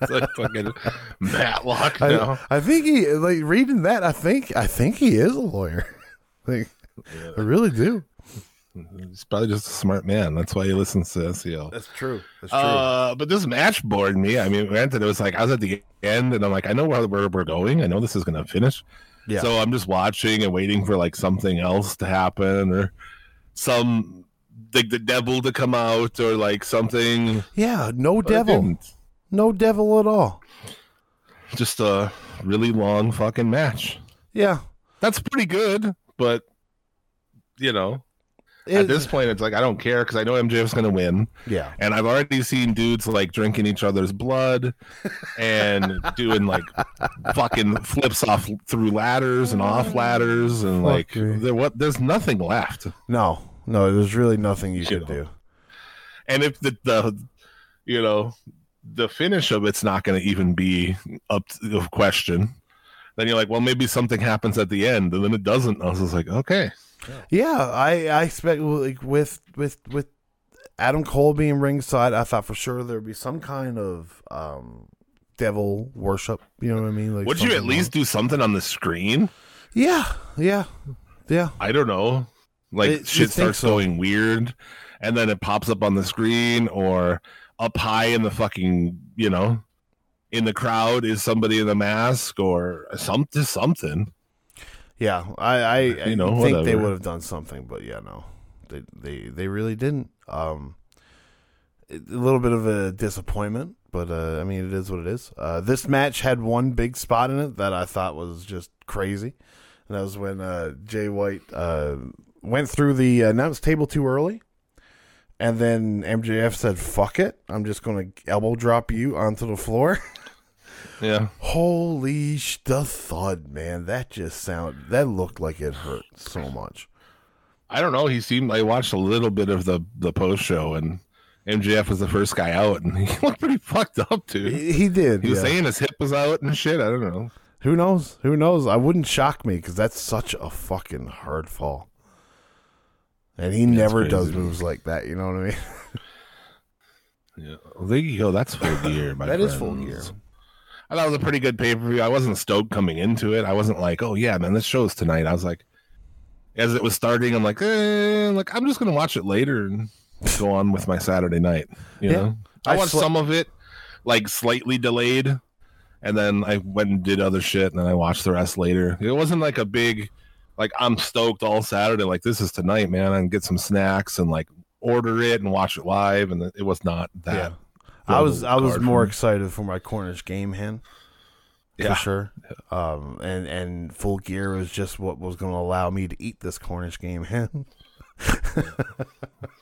It's like fucking Matlock now. I, I think he like reading that. I think I think he is a lawyer. like, I really do. He's probably just a smart man. That's why he listens to SCL. That's true. That's Uh, but this match bored me. I mean, granted, it was like I was at the end, and I'm like, I know where where we're going. I know this is going to finish. Yeah. So I'm just watching and waiting for like something else to happen or some like the devil to come out or like something. yeah, no But devil, no devil at all. Just a really long fucking match. Yeah, That's pretty good, but you know, It- at this point, it's like I don't care because I know MJF's going to win. yeah, And I've already seen dudes like drinking each other's blood and doing like fucking flips off through ladders and off ladders and like there what there's nothing left. no, no. There's really nothing you You could know. do. And if the, the you know the finish of it's not going to even be up to of question, then you're like, well, maybe something happens at the end, and then it doesn't. I was just like, okay, Yeah, I I expect like with with with Adam Cole being ringside, I thought for sure there'd be some kind of um devil worship. You know what I mean? Like, would you at least do something on the screen? Yeah, yeah, yeah. I don't know. Like It- shit starts so. going weird and then it pops up on the screen or up high in the fucking, you know, in the crowd is somebody in a mask or something something. Yeah, I I, You know, think they would have done something, but yeah, no, they they they really didn't. Um, a little bit of a disappointment, but uh, I mean, it is what it is. Uh, this match had one big spot in it that I thought was just crazy, and that was when uh, Jay White uh, went through the uh, announce table too early. And then MJF said, "Fuck it, I'm just gonna elbow drop you onto the floor." Yeah. Holy sh- the thud, man! That just sound that looked like it hurt so much. I don't know. He seemed I watched a little bit of the the post show and MJF was the first guy out and he looked pretty fucked up dude. He, he did. He was yeah. saying his hip was out and shit. I don't know. Who knows? Who knows? I wouldn't shock me because that's such a fucking hard fall. And he never does moves like that. You know what I mean? Yeah. Well, there you go. That's full gear. My That is full gear. I thought it was a pretty good pay per view. I wasn't stoked coming into it. I wasn't like, oh yeah, man, this show's tonight. I was like, as it was starting, I'm like, eh, like I'm just gonna watch it later and go on with my Saturday night. You Yeah. know, I, I watched sle- some of it, like slightly delayed, and then I went and did other shit, and then I watched the rest later. It wasn't like a big, like I'm stoked all Saturday. Like this is tonight, man. I can get some snacks and like order it and watch it live, and it was not that. Yeah. I was I was more excited for my Cornish game hen. Yeah. For sure. Um and and full gear was just what was going to allow me to eat this Cornish game hen.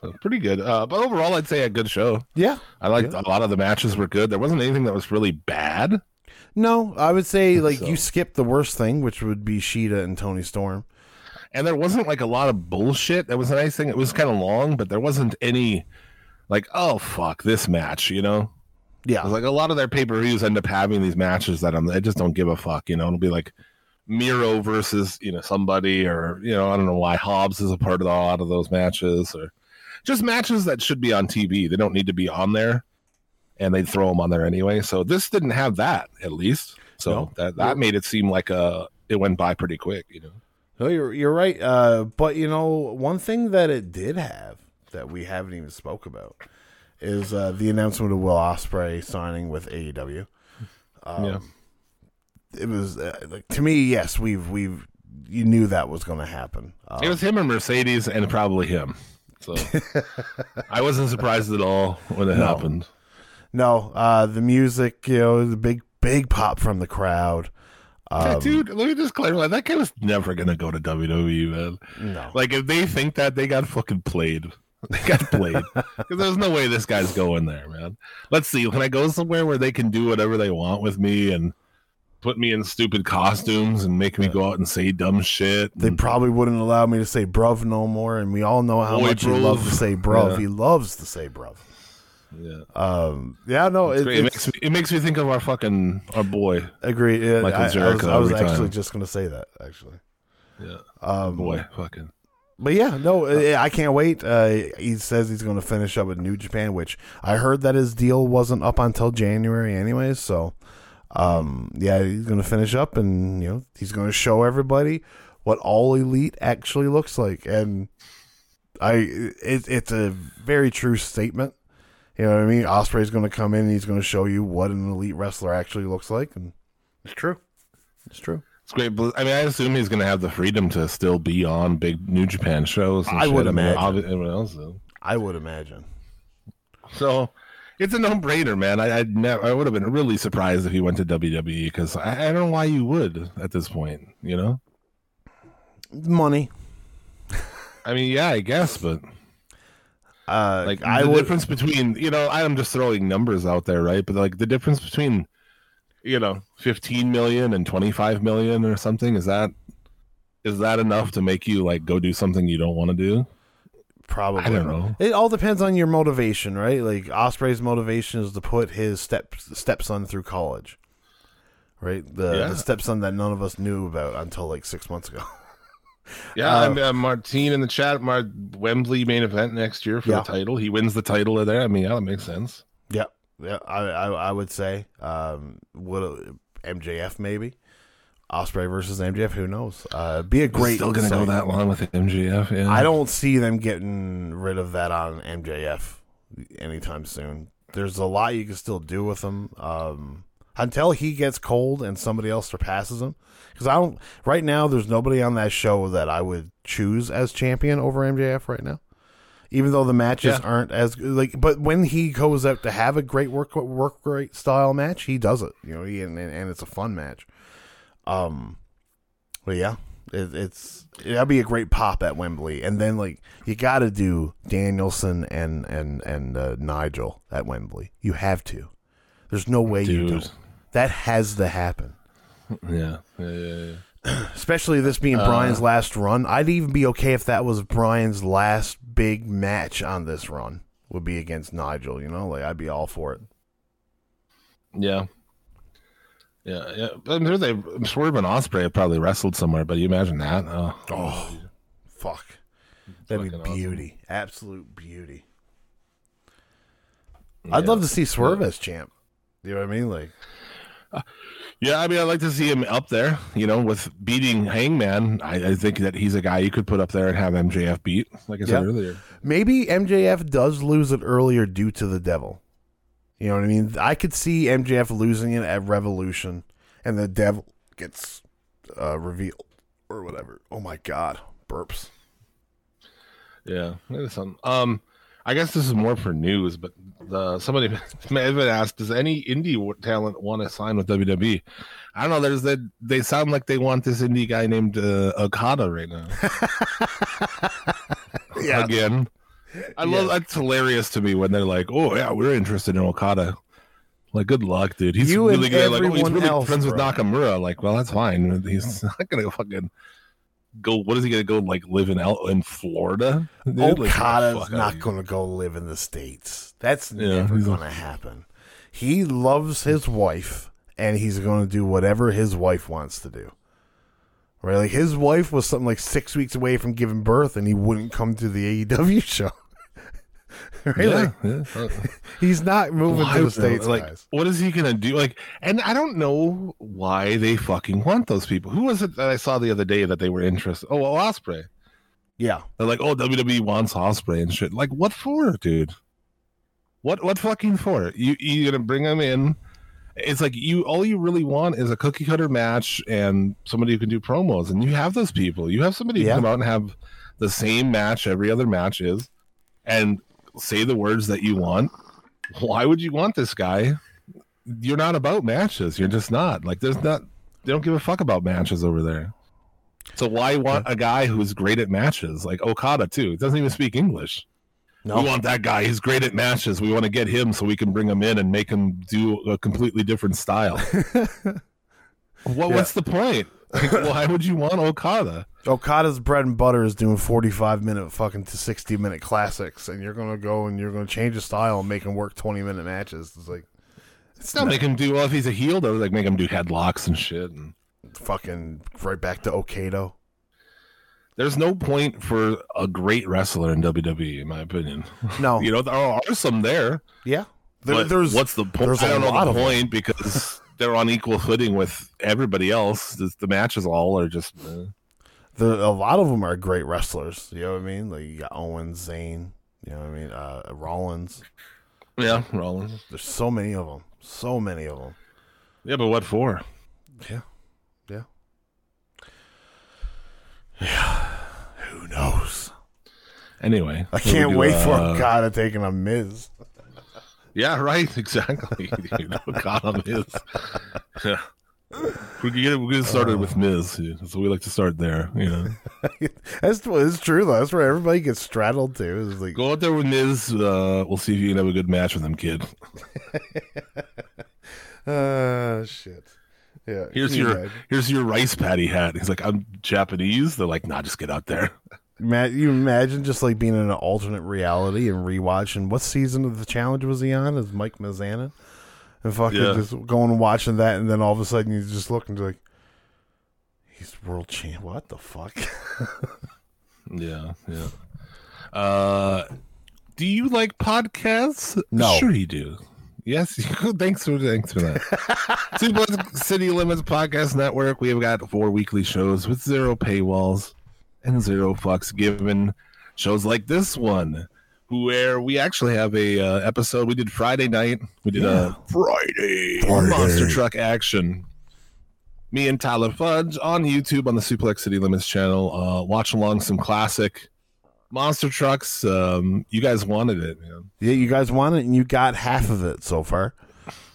So pretty good. Uh, but overall, I'd say a good show. Yeah. I liked a lot of the matches were good. There wasn't anything that was really bad. No, I would say like So- you skipped the worst thing, which would be Shida and Toni Storm. And there wasn't like a lot of bullshit. That was a nice thing. It was kind of long, but there wasn't any like, oh fuck this match, you know? Yeah. Like a lot of their pay per views end up having these matches that I'm I just don't give a fuck, you know. It'll be like Miro versus, you know, somebody or you know, I don't know why Hobbs is a part of a lot of those matches or just matches that should be on TV. They don't need to be on there and they'd throw them on there anyway. So this didn't have that at least. So No. that that made it seem like uh it went by pretty quick, you know. No, you're you're right. Uh, but you know, one thing that it did have that we haven't even spoke about is uh, the announcement of Will Ospreay signing with AEW. Um, yeah. It was uh, like to me, yes, we've we've you knew that was going to happen. Uh, It was him and Mercedes and probably him. So I wasn't surprised at all when it No. happened. No, uh, the music, you know, the big big pop from the crowd. Um, Dude, let me just clarify. That guy was never gonna go to WWE, man. no. Like if they think that, they got fucking played. They got played. Because there's no way this guy's going there, man. Let's see. Can I go somewhere where they can do whatever they want with me and put me in stupid costumes and make me go out and say dumb shit? They and- probably wouldn't allow me to say bruv no more, and we all know how much he loves to say bruv. Yeah. He loves to say bruv. Yeah. Um, yeah, no, it. It, makes me, it makes me think of our fucking our boy. agree. Yeah, Michael I, I was, I was actually time. just going to say that actually. Yeah, Um, boy, fucking. But yeah, no, I I can't wait. Uh, he says he's going to finish up with New Japan, which I heard that his deal wasn't up until January, anyways. So, um, yeah, he's going to finish up, and you know, he's going to show everybody what all elite actually looks like. And I, it, it's a very true statement. You know what I mean? Ospreay's going to come in, and he's going to show you what an elite wrestler actually looks like, and it's true. It's true. It's great. But, I mean, I assume he's going to have the freedom to still be on big New Japan shows. And I shit. would mean, imagine. obvi- everyone else will. I would imagine. So it's a no-brainer, man. I I'd never, I would have been really surprised if he went to WWE because I, I don't know why you would at this point. You know, Money. I mean, yeah, I guess, but Uh, like I the would. difference between you know, I'm just throwing numbers out there, right? But like the difference between you know, 15 million and 25 million or something is that is that enough to make you like go do something you don't want to do? Probably. I don't know. It all depends on your motivation, right? Like Ospreay's motivation is to put his step stepson through college, right? The, Yeah. the stepson that none of us knew about until like six months ago. Yeah, Uh, I'm uh, Martine in the chat. Mar- Wembley main event next year for Yeah. the title. He wins the title there. I mean, yeah, that makes sense. yeah, yeah. I I, I would say um, would MJF maybe Ospreay versus MJF. Who knows? Uh, be a great. Still gonna go that long with MJF. Yeah, I don't see them getting rid of that on MJF anytime soon. There's a lot you can still do with him um, until he gets cold and somebody else surpasses him. Because I don't. Right now, there's nobody on that show that I would choose as champion over MJF right now. Even though the matches Yeah. aren't as good, like, but when he goes out to have a great work work rate style match, he does it. You know, he, and, and it's a fun match. Um, but yeah, it, it's that'd be a great pop at Wembley, and then like you got to do Danielson and and and uh, Nigel at Wembley. You have to. There's no way you don't. That has to happen. Yeah, yeah, yeah, yeah. Especially this being uh, Brian's last run. I'd even be okay if that was Brian's last big match on this run. Would be against Nigel. You know, like I'd be all for it. Yeah. Yeah, yeah. I'm sure they Swerve and Ospreay have probably wrestled somewhere, but you imagine that? Oh, Oh, fuck. That'd be Fucking awesome. beauty. Absolute beauty. I'd love to see Swerve as champ. You know what I mean? Like, uh, yeah. I mean, I'd like to see him up there. You know, with beating Hangman, I, I think that he's a guy you could put up there and have MJF beat. Like I said Yeah. earlier. maybe MJF does lose it earlier due to the devil. You know what I mean? I could see MJF losing it at Revolution and the devil gets uh, revealed or whatever. Oh my god, burps. Yeah, maybe some. Um, I guess this is more for news, but the, somebody may have been asked, does any indie talent want to sign with WWE? I don't know. There's that they sound like they want this indie guy named uh, Okada right now. Yeah. Again, I love that's hilarious to me when they're like, "Oh yeah, we're interested in Okada." Like, good luck, dude. He's You really good. Like, oh, he's really else, friends with. Nakamura. Like, well, that's fine. He's not gonna fucking go. What is he gonna go like live in out in Florida? dude? Like, Okada's fuck not going to go live in the states. That's Yeah, never going to happen. He loves his wife, and he's going to do whatever his wife wants to do. Right? Like his wife was something like six weeks away from giving birth, and he wouldn't come to the AEW show. right? Yeah, Like, yeah. Uh, he's not moving why to the states, like, guys. what is he gonna do? Like, and I don't know why they fucking want those people. Who was it that I saw the other day that they were interested? Oh, well, Ospreay. Yeah, They're like, oh, WWE wants Ospreay and shit. Like, what for, dude? What what fucking for? You you gonna bring them in? It's like you all you really want is a cookie cutter match and somebody who can do promos, and you have those people. You have somebody who Yeah. come out and have the same match every other match is, and say the words that you want. Why would you want this guy? You're not about matches. You're just not. Like, there's not they don't give a fuck about matches over there. So why want a guy who's great at matches like Okada too? He doesn't even speak English. No, We want that guy. He's great at matches. We want to get him so we can bring him in and make him do a completely different style. what, What's the point? Like, why would you want Okada? Okada's bread and butter is doing 45 minute fucking to 60 minute classics, and you're gonna go and you're gonna change his style and make him work 20 minute matches. It's like It's not make him do well if he's a heel though. Like make him do headlocks and shit. And fucking right back to Okado. There's no point for a great wrestler in WWE, in my opinion. No, You know there are some there. yeah, there, there's what's the point? there's I a don't know lot the of point because they're on equal footing with everybody else. The, matches all are just. Uh, the, a lot of them are great wrestlers. You know what I mean? Like you got Owens, Zayn. You know what I mean? Uh, Rollins. yeah, Rollins. There's so many of them. So many of them. Yeah, but what for? Yeah, yeah. Who knows? Anyway, I what do we can't do? wait for Uh, Okada taking a Miz. Yeah, right. Exactly. you know, God on Miz. Yeah. We can get we get started with Miz, so we like to start there. You know, That's it's true though. That's where everybody gets straddled to. Is like, go out there with Miz. Uh, we'll see if you can have a good match with him, kid. uh, shit. Yeah. Here's your imagine? here's your rice patty hat. He's like, I'm Japanese. They're like, Nah, just get out there. Ma- you imagine just like being in an alternate reality and rewatching what season of the challenge was he on? Is Mike Mazzana? And fucking Yeah. just going and watching that, and then all of a sudden you just look and like, he's world champ. What the fuck? Yeah, yeah. Uh, do you like podcasts? No. sure you do. Yes, thanks for thanks for that. Suplex City Limits Podcast Network. We have got four weekly shows with zero paywalls and zero fucks given. Shows like this one, where we actually have a uh, episode. We did Friday night. We did a Friday, Friday. monster truck action. Me and Tyler Fudge on YouTube on the Suplex City Limits channel. Uh, watch along some classic monster trucks. Um, you guys wanted it, man. yeah, you guys wanted it, and you got half of it so far.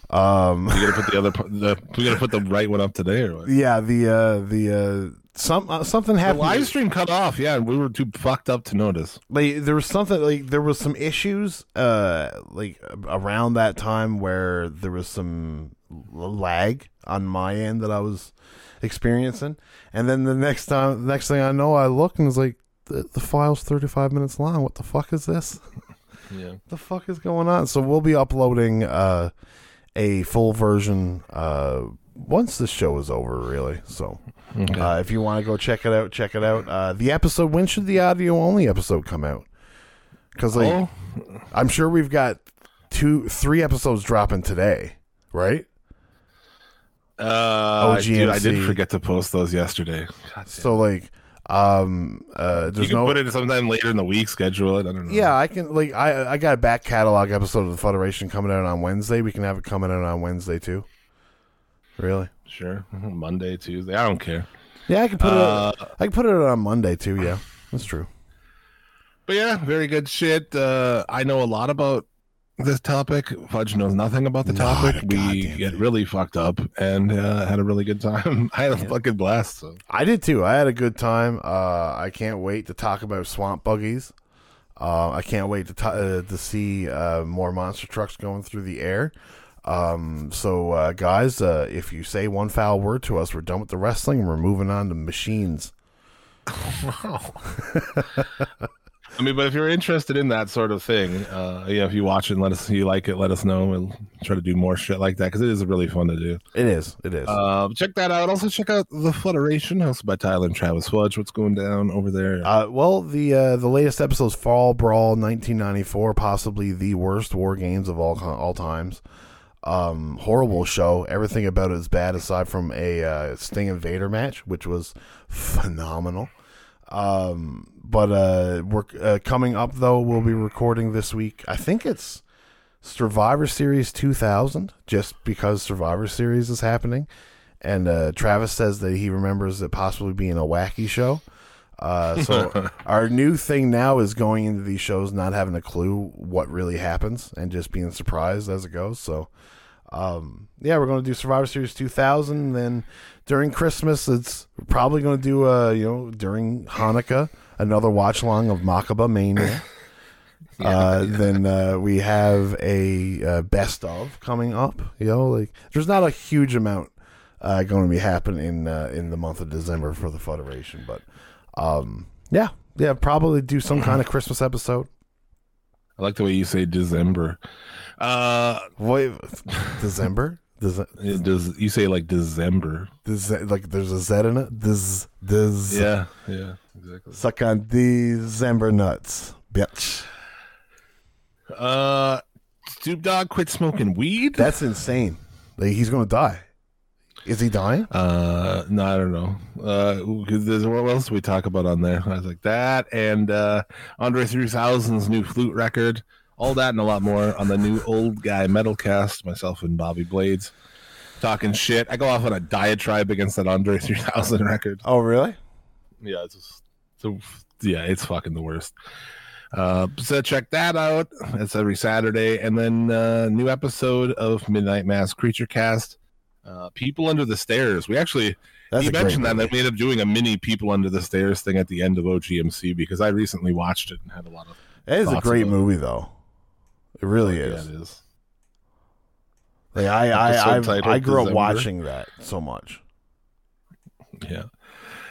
Um, We gotta put the other, the we gotta put the right one up today, or what? yeah, the uh, the uh, some uh, something The happened. live stream cut off. Yeah, we were too fucked up to notice. like there was something like there was some issues uh like around that time where there was some lag on my end that I was experiencing and then the next time next thing I know I look and it's like the, the file's 35 minutes long what the fuck is this Yeah. the fuck is going on so we'll be uploading uh a full version uh once the show is over really so uh, if you want to go check it out, check it out. Uh, the episode. When should the audio only episode come out? Because like, Oh, I'm sure we've got two, three episodes dropping today, right? uh, dude, I did OGMC. forget to post those yesterday. So like, um, uh, You there's can no. put it sometime later in the week. Schedule it. I don't know. yeah, I can like I I got a back catalog episode of the Federation coming out on Wednesday. We can have it coming out on Wednesday too. Really? sure. Monday, Tuesday. I don't care. Yeah, I can put Uh, it. I can put it on Monday too. Yeah, that's true. But yeah, very good shit. Uh, I know a lot about this topic. Fudge knows nothing about the Not topic. We goddamn get really fucked up and uh, had a really good time. I had a fucking blast. So. I did too. I had a good time. Uh, I can't wait to talk about swamp buggies. Uh, I can't wait to t- uh, to see uh, more monster trucks going through the air. Um, so, uh, guys, uh, if you say one foul word to us, we're done with the wrestling and we're moving on to machines. I mean, but if you're interested in that sort of thing, uh, yeah, if you watch it and let us, you like it, let us know. We'll try to do more shit like that because it is really fun to do. It is. It is. Uh, check that out. Also, check out the Federation, hosted by Tyler and Travis Fudge. What's going down over there? Uh, well, the uh, the latest episode is Fall Brawl 1994, possibly the worst war games of all all times. Um, horrible show. Everything about it is bad, aside from a uh, Sting and Vader match, which was phenomenal. Um, but uh, we're uh, coming up though. We'll be recording this week. I think it's Survivor Series 2000, just because Survivor Series is happening. And uh, Travis says that he remembers it possibly being a wacky show. Uh, so our new thing now is going into these shows not having a clue what really happens and just being surprised as it goes. So Um, yeah, we're going to do Survivor Series 2000. Then during Christmas, it's probably going to do, uh, you know, during Hanukkah, another watch along of Makaba Mania. uh, Then uh, we have a uh, best of coming up. You know, like there's not a huge amount uh, going to be happening in uh, in the month of December for the Federation, but um, yeah, yeah, probably do some kind of Christmas episode. I like the way you say December. Uh, Wait, December? Does it does you say like December? does like there's a Z in it? Does does Yeah, yeah, exactly. suck on December nuts, bitch? Uh, Snoop Dogg quit smoking weed. That's insane. Like he's gonna die. Is he dying? Uh, no, I don't know. Uh, there's what else we talk about on there? I was like that and uh, Andre 3000's new flute record, all that and a lot more on the new old guy metal cast. Myself and Bobby Blades talking shit. I go off on a diatribe against that Andre 3000 record. Oh, really? Yeah, it's just so yeah, it's fucking the worst. Uh, so check that out. It's every Saturday, and then uh, new episode of Midnight Mass Creature Cast. Uh, People Under the Stairs. We actually That's you mentioned that. movie. and we ended up doing a mini People Under the Stairs thing at the end of OGMC because I recently watched it and had a lot of. It is a great about it? movie, though. It really Yeah, is. it is. Like I, I, I, I grew up December. watching that so much. Yeah,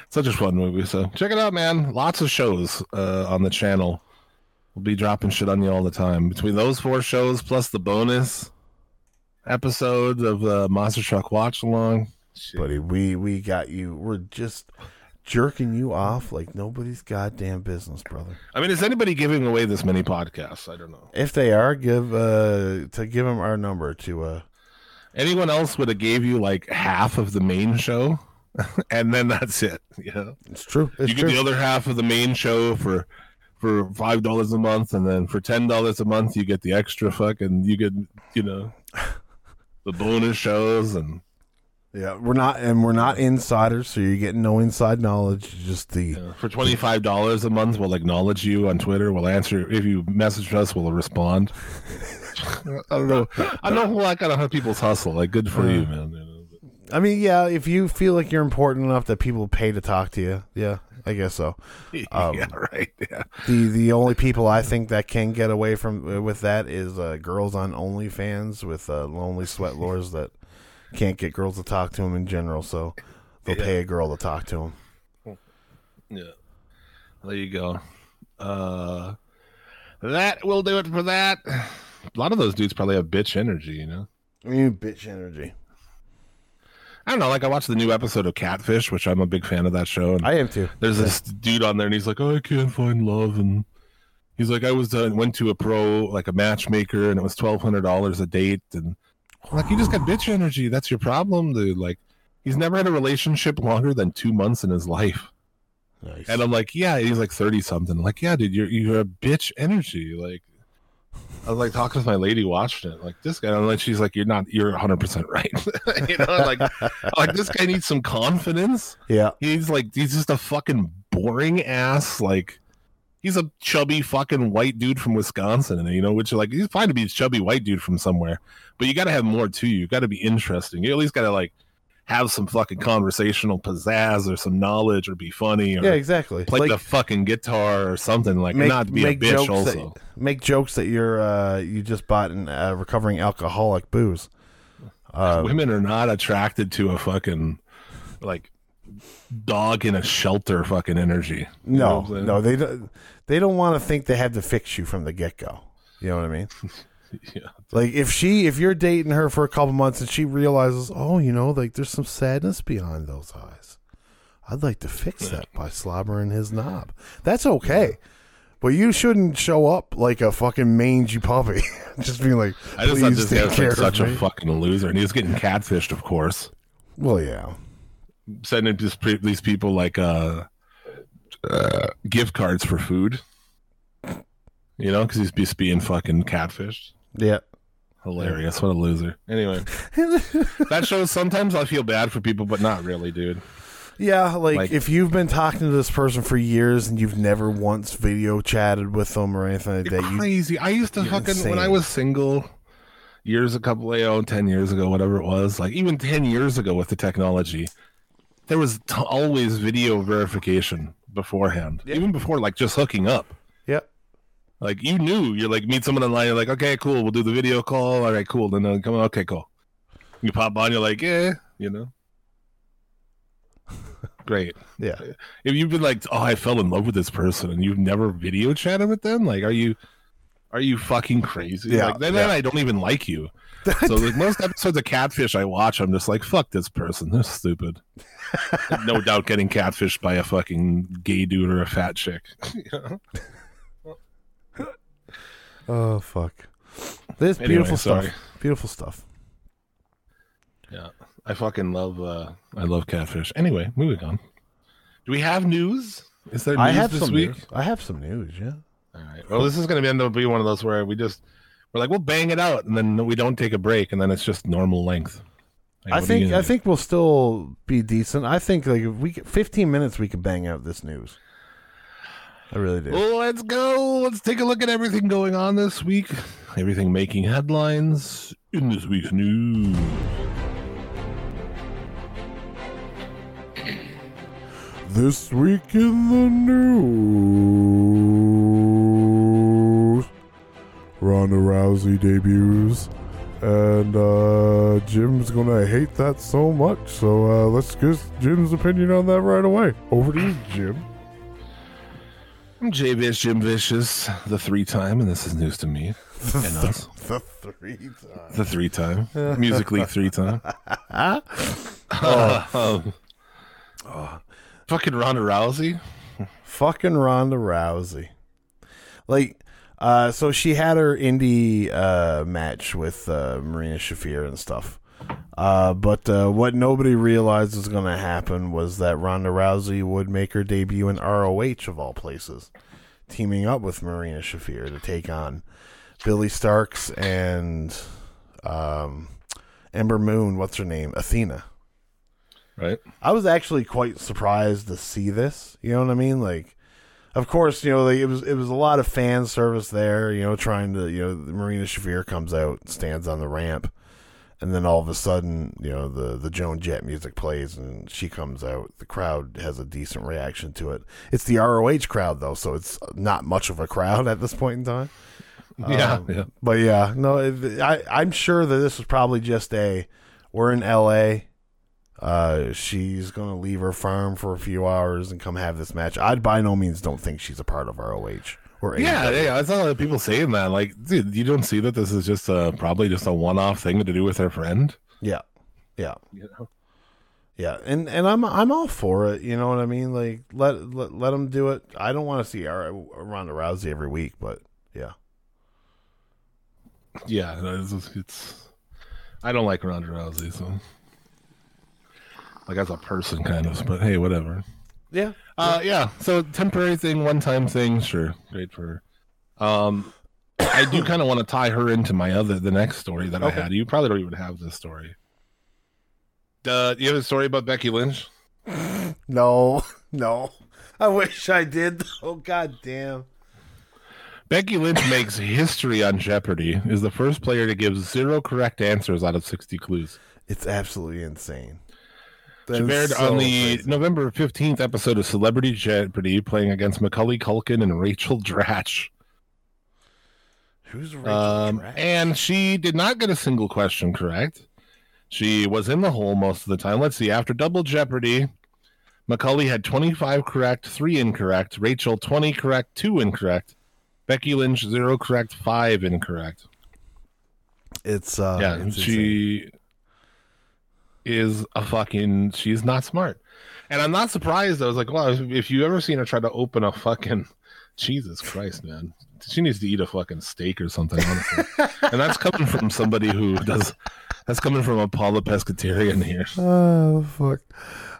such a fun movie. So check it out, man. Lots of shows uh, on the channel. We'll be dropping shit on you all the time. Between those four shows plus the bonus episode of uh, Monster Truck Watch Along. Buddy, we we got you. We're just jerking you off like nobody's goddamn business, brother. I mean, is anybody giving away this many podcasts? I don't know. If they are, give uh to give them our number to uh Anyone else would have gave you like half of the main show, and then that's it. You know, it's true. It's you get true. the other half of the main show for for five dollars a month, and then for ten dollars a month you get the extra fucking you get you know the bonus shows and yeah, we're not and we're not insiders, so you're getting no inside knowledge. Just the uh, for twenty five dollars a month we'll acknowledge you on Twitter. We'll answer if you message us. We'll respond. I don't know. I don't know like kind of people's hustle. Like good for you, man. You know, but- I mean, yeah, if you feel like you're important enough that people pay to talk to you, yeah, I guess so. Um, yeah, right. Yeah. The the only people I think that can get away from with that is uh, girls on OnlyFans with uh, lonely sweat lords that can't get girls to talk to them in general, so they'll pay a girl to talk to them. Yeah. There you go. Uh, that will do it for that. A lot of those dudes probably have bitch energy, you know. I mean, bitch energy. I don't know. Like I watched the new episode of Catfish, which I'm a big fan of that show. And I am too. there's this dude on there, and he's like, "Oh, I can't find love," and he's like, "I was uh, went to a pro, like a matchmaker, and it was twelve hundred dollars a date." And like, you just got bitch energy. That's your problem, dude. Like, he's never had a relationship longer than two months in his life. Nice. And I'm like, yeah, he's like 30 something. I'm like, yeah, dude, you're you're a bitch energy. Like, I was like talking with my lady watching it, like this guy, and like she's like, you're not, you're 100 percent right. you know, like, like this guy needs some confidence. yeah, He's like, he's just a fucking boring ass. Like, he's a chubby fucking white dude from Wisconsin, and you know, which like he's fine to be a chubby white dude from somewhere, but you got to have more to you. You got to be interesting. You at least got to like have some fucking conversational pizzazz or some knowledge or be funny or yeah, exactly. play Like, the fucking guitar or something like not be a bitch jokes also. That, make jokes that you're uh, you just bought an uh, recovering alcoholic booze. Uh, Women are not attracted to a fucking like dog in a shelter fucking energy. You no, what I'm saying? no, they don't. They don't want to think they have to fix you from the get go. You know what I mean? Yeah. Like if she, if you're dating her for a couple months and she realizes, oh, you know, like there's some sadness behind those eyes. I'd like to fix that by slobbering his knob. That's okay. But you shouldn't show up like a fucking mangy puppy. just being like, I just thought "Please this guy was like such a fucking loser, and he was getting catfished, of course. Well, yeah. Sending pre- these people like uh, uh, gift cards for food. You know, because he's just being fucking catfished. Yeah. Hilarious. What a loser. Anyway, that shows sometimes I feel bad for people, but not really, dude. Yeah, like, Like- if you've been talking to this person for years and you've never once video chatted with them or anything like You're that, you crazy. I used to fucking when I was single. years a couple you know, 10 years ago whatever it was like even 10 years ago with the technology there was t- always video verification beforehand. Even before like just hooking up. Yep. like you knew. You're like meet someone online. You're like okay cool. We'll do the video call. All right cool. Then come on okay cool. You pop on you're like yeah you know? Great. Yeah. Uh, if you've been like, oh, I fell in love with this person, and you've never video chatted with them, like, are you, are you fucking crazy? Yeah, like, then, yeah. then I don't even like you. so like most episodes of Catfish I watch, I'm just like, fuck this person, they're stupid. no doubt getting catfished by a fucking gay dude or a fat chick. Oh fuck. This Anyway, beautiful stuff. Beautiful stuff. Yeah, I fucking love, uh I love Catfish. Anyway, moving on. Do we have news? Is there news I have this some week? news. I have some news. Yeah. All right. Well, this is going to end up being one of those where we just we're like we'll bang it out, and then we don't take a break, and then it's just normal length. Like, I what are you think I do? think we'll still be decent. I think like if we could- 15 minutes we could bang out this news. I really do. Well, let's go. Let's take a look at everything going on this week. Everything making headlines in this week's news. This week in the news, Ronda Rousey debuts, and uh, Jim's gonna hate that so much. So uh, let's get Jim's opinion on that right away. Over to you, Jim. I'm J Vish, Jim Vicious, the three time, and this is news to me. and us. The three times. The three time. Musically three time. Um, fucking Ronda Rousey. Fucking Ronda Rousey. Like, uh, so she had her indie uh, match with uh, Marina Shafir and stuff. Uh, but uh, what nobody realized was going to happen was that Ronda Rousey would make her debut in ROH of all places, teaming up with Marina Shafir to take on Billie Starkz and um, Ember Moon. What's her name? Athena. Right. I was actually quite surprised to see this. You know what I mean? Like, of course, you know, like, it was it was a lot of fan service there. You know, trying to you know, Marina Shafir comes out, stands on the ramp, and then all of a sudden, you know, the the Joan Jett music plays and she comes out. The crowd has a decent reaction to it. It's the ROH crowd though, so it's not much of a crowd at this point in time. Yeah. Um, yeah. But yeah, no, it- I, I'm sure that this was probably just a. We're in L.A. Uh, she's gonna leave her farm for a few hours and come have this match. I by no means don't think she's a part of ROH or Yeah, AEW. yeah, I saw a lot of people saying that. Like, dude, you don't see that this is just a probably just a one-off thing to do with her friend. yeah, yeah, You know? yeah. And and I'm I'm all for it. You know what I mean? Like let let let them do it. I don't want to see R- Ronda Rousey every week, but yeah, Yeah, it's, it's. I don't like Ronda Rousey, so like as a person, kind of. But hey, whatever. yeah. Uh, yeah. So temporary thing, one-time thing, sure, great for her. Um, I do kind of want to tie her into my other, the next story that Okay. I had. You probably don't even have this story. Uh, you have a story about Becky Lynch? No, no. I wish I did. Oh god damn. Becky Lynch makes history on Jeopardy. Is the first player to give zero correct answers out of sixty clues. It's absolutely insane. She appeared so on the crazy. November fifteenth episode of Celebrity Jeopardy, playing against Macaulay Culkin and Rachel Dratch. Who's Rachel Um, Dratch? and she did not get a single question correct. She was in the hole most of the time. Let's see. After double Jeopardy, Macaulay had 25 correct, three incorrect. Rachel, 20 correct, two incorrect. Becky Lynch, zero correct, five incorrect. it's uh yeah, it's insane. Is a fucking. She's not smart. And I'm not surprised. I was like, well, if- you ever seen her try to open a fucking. Jesus Christ, man. She needs to eat a fucking steak or something, honestly. and that's coming from somebody who does. That's coming from a pollo pescatarian here. Oh fuck.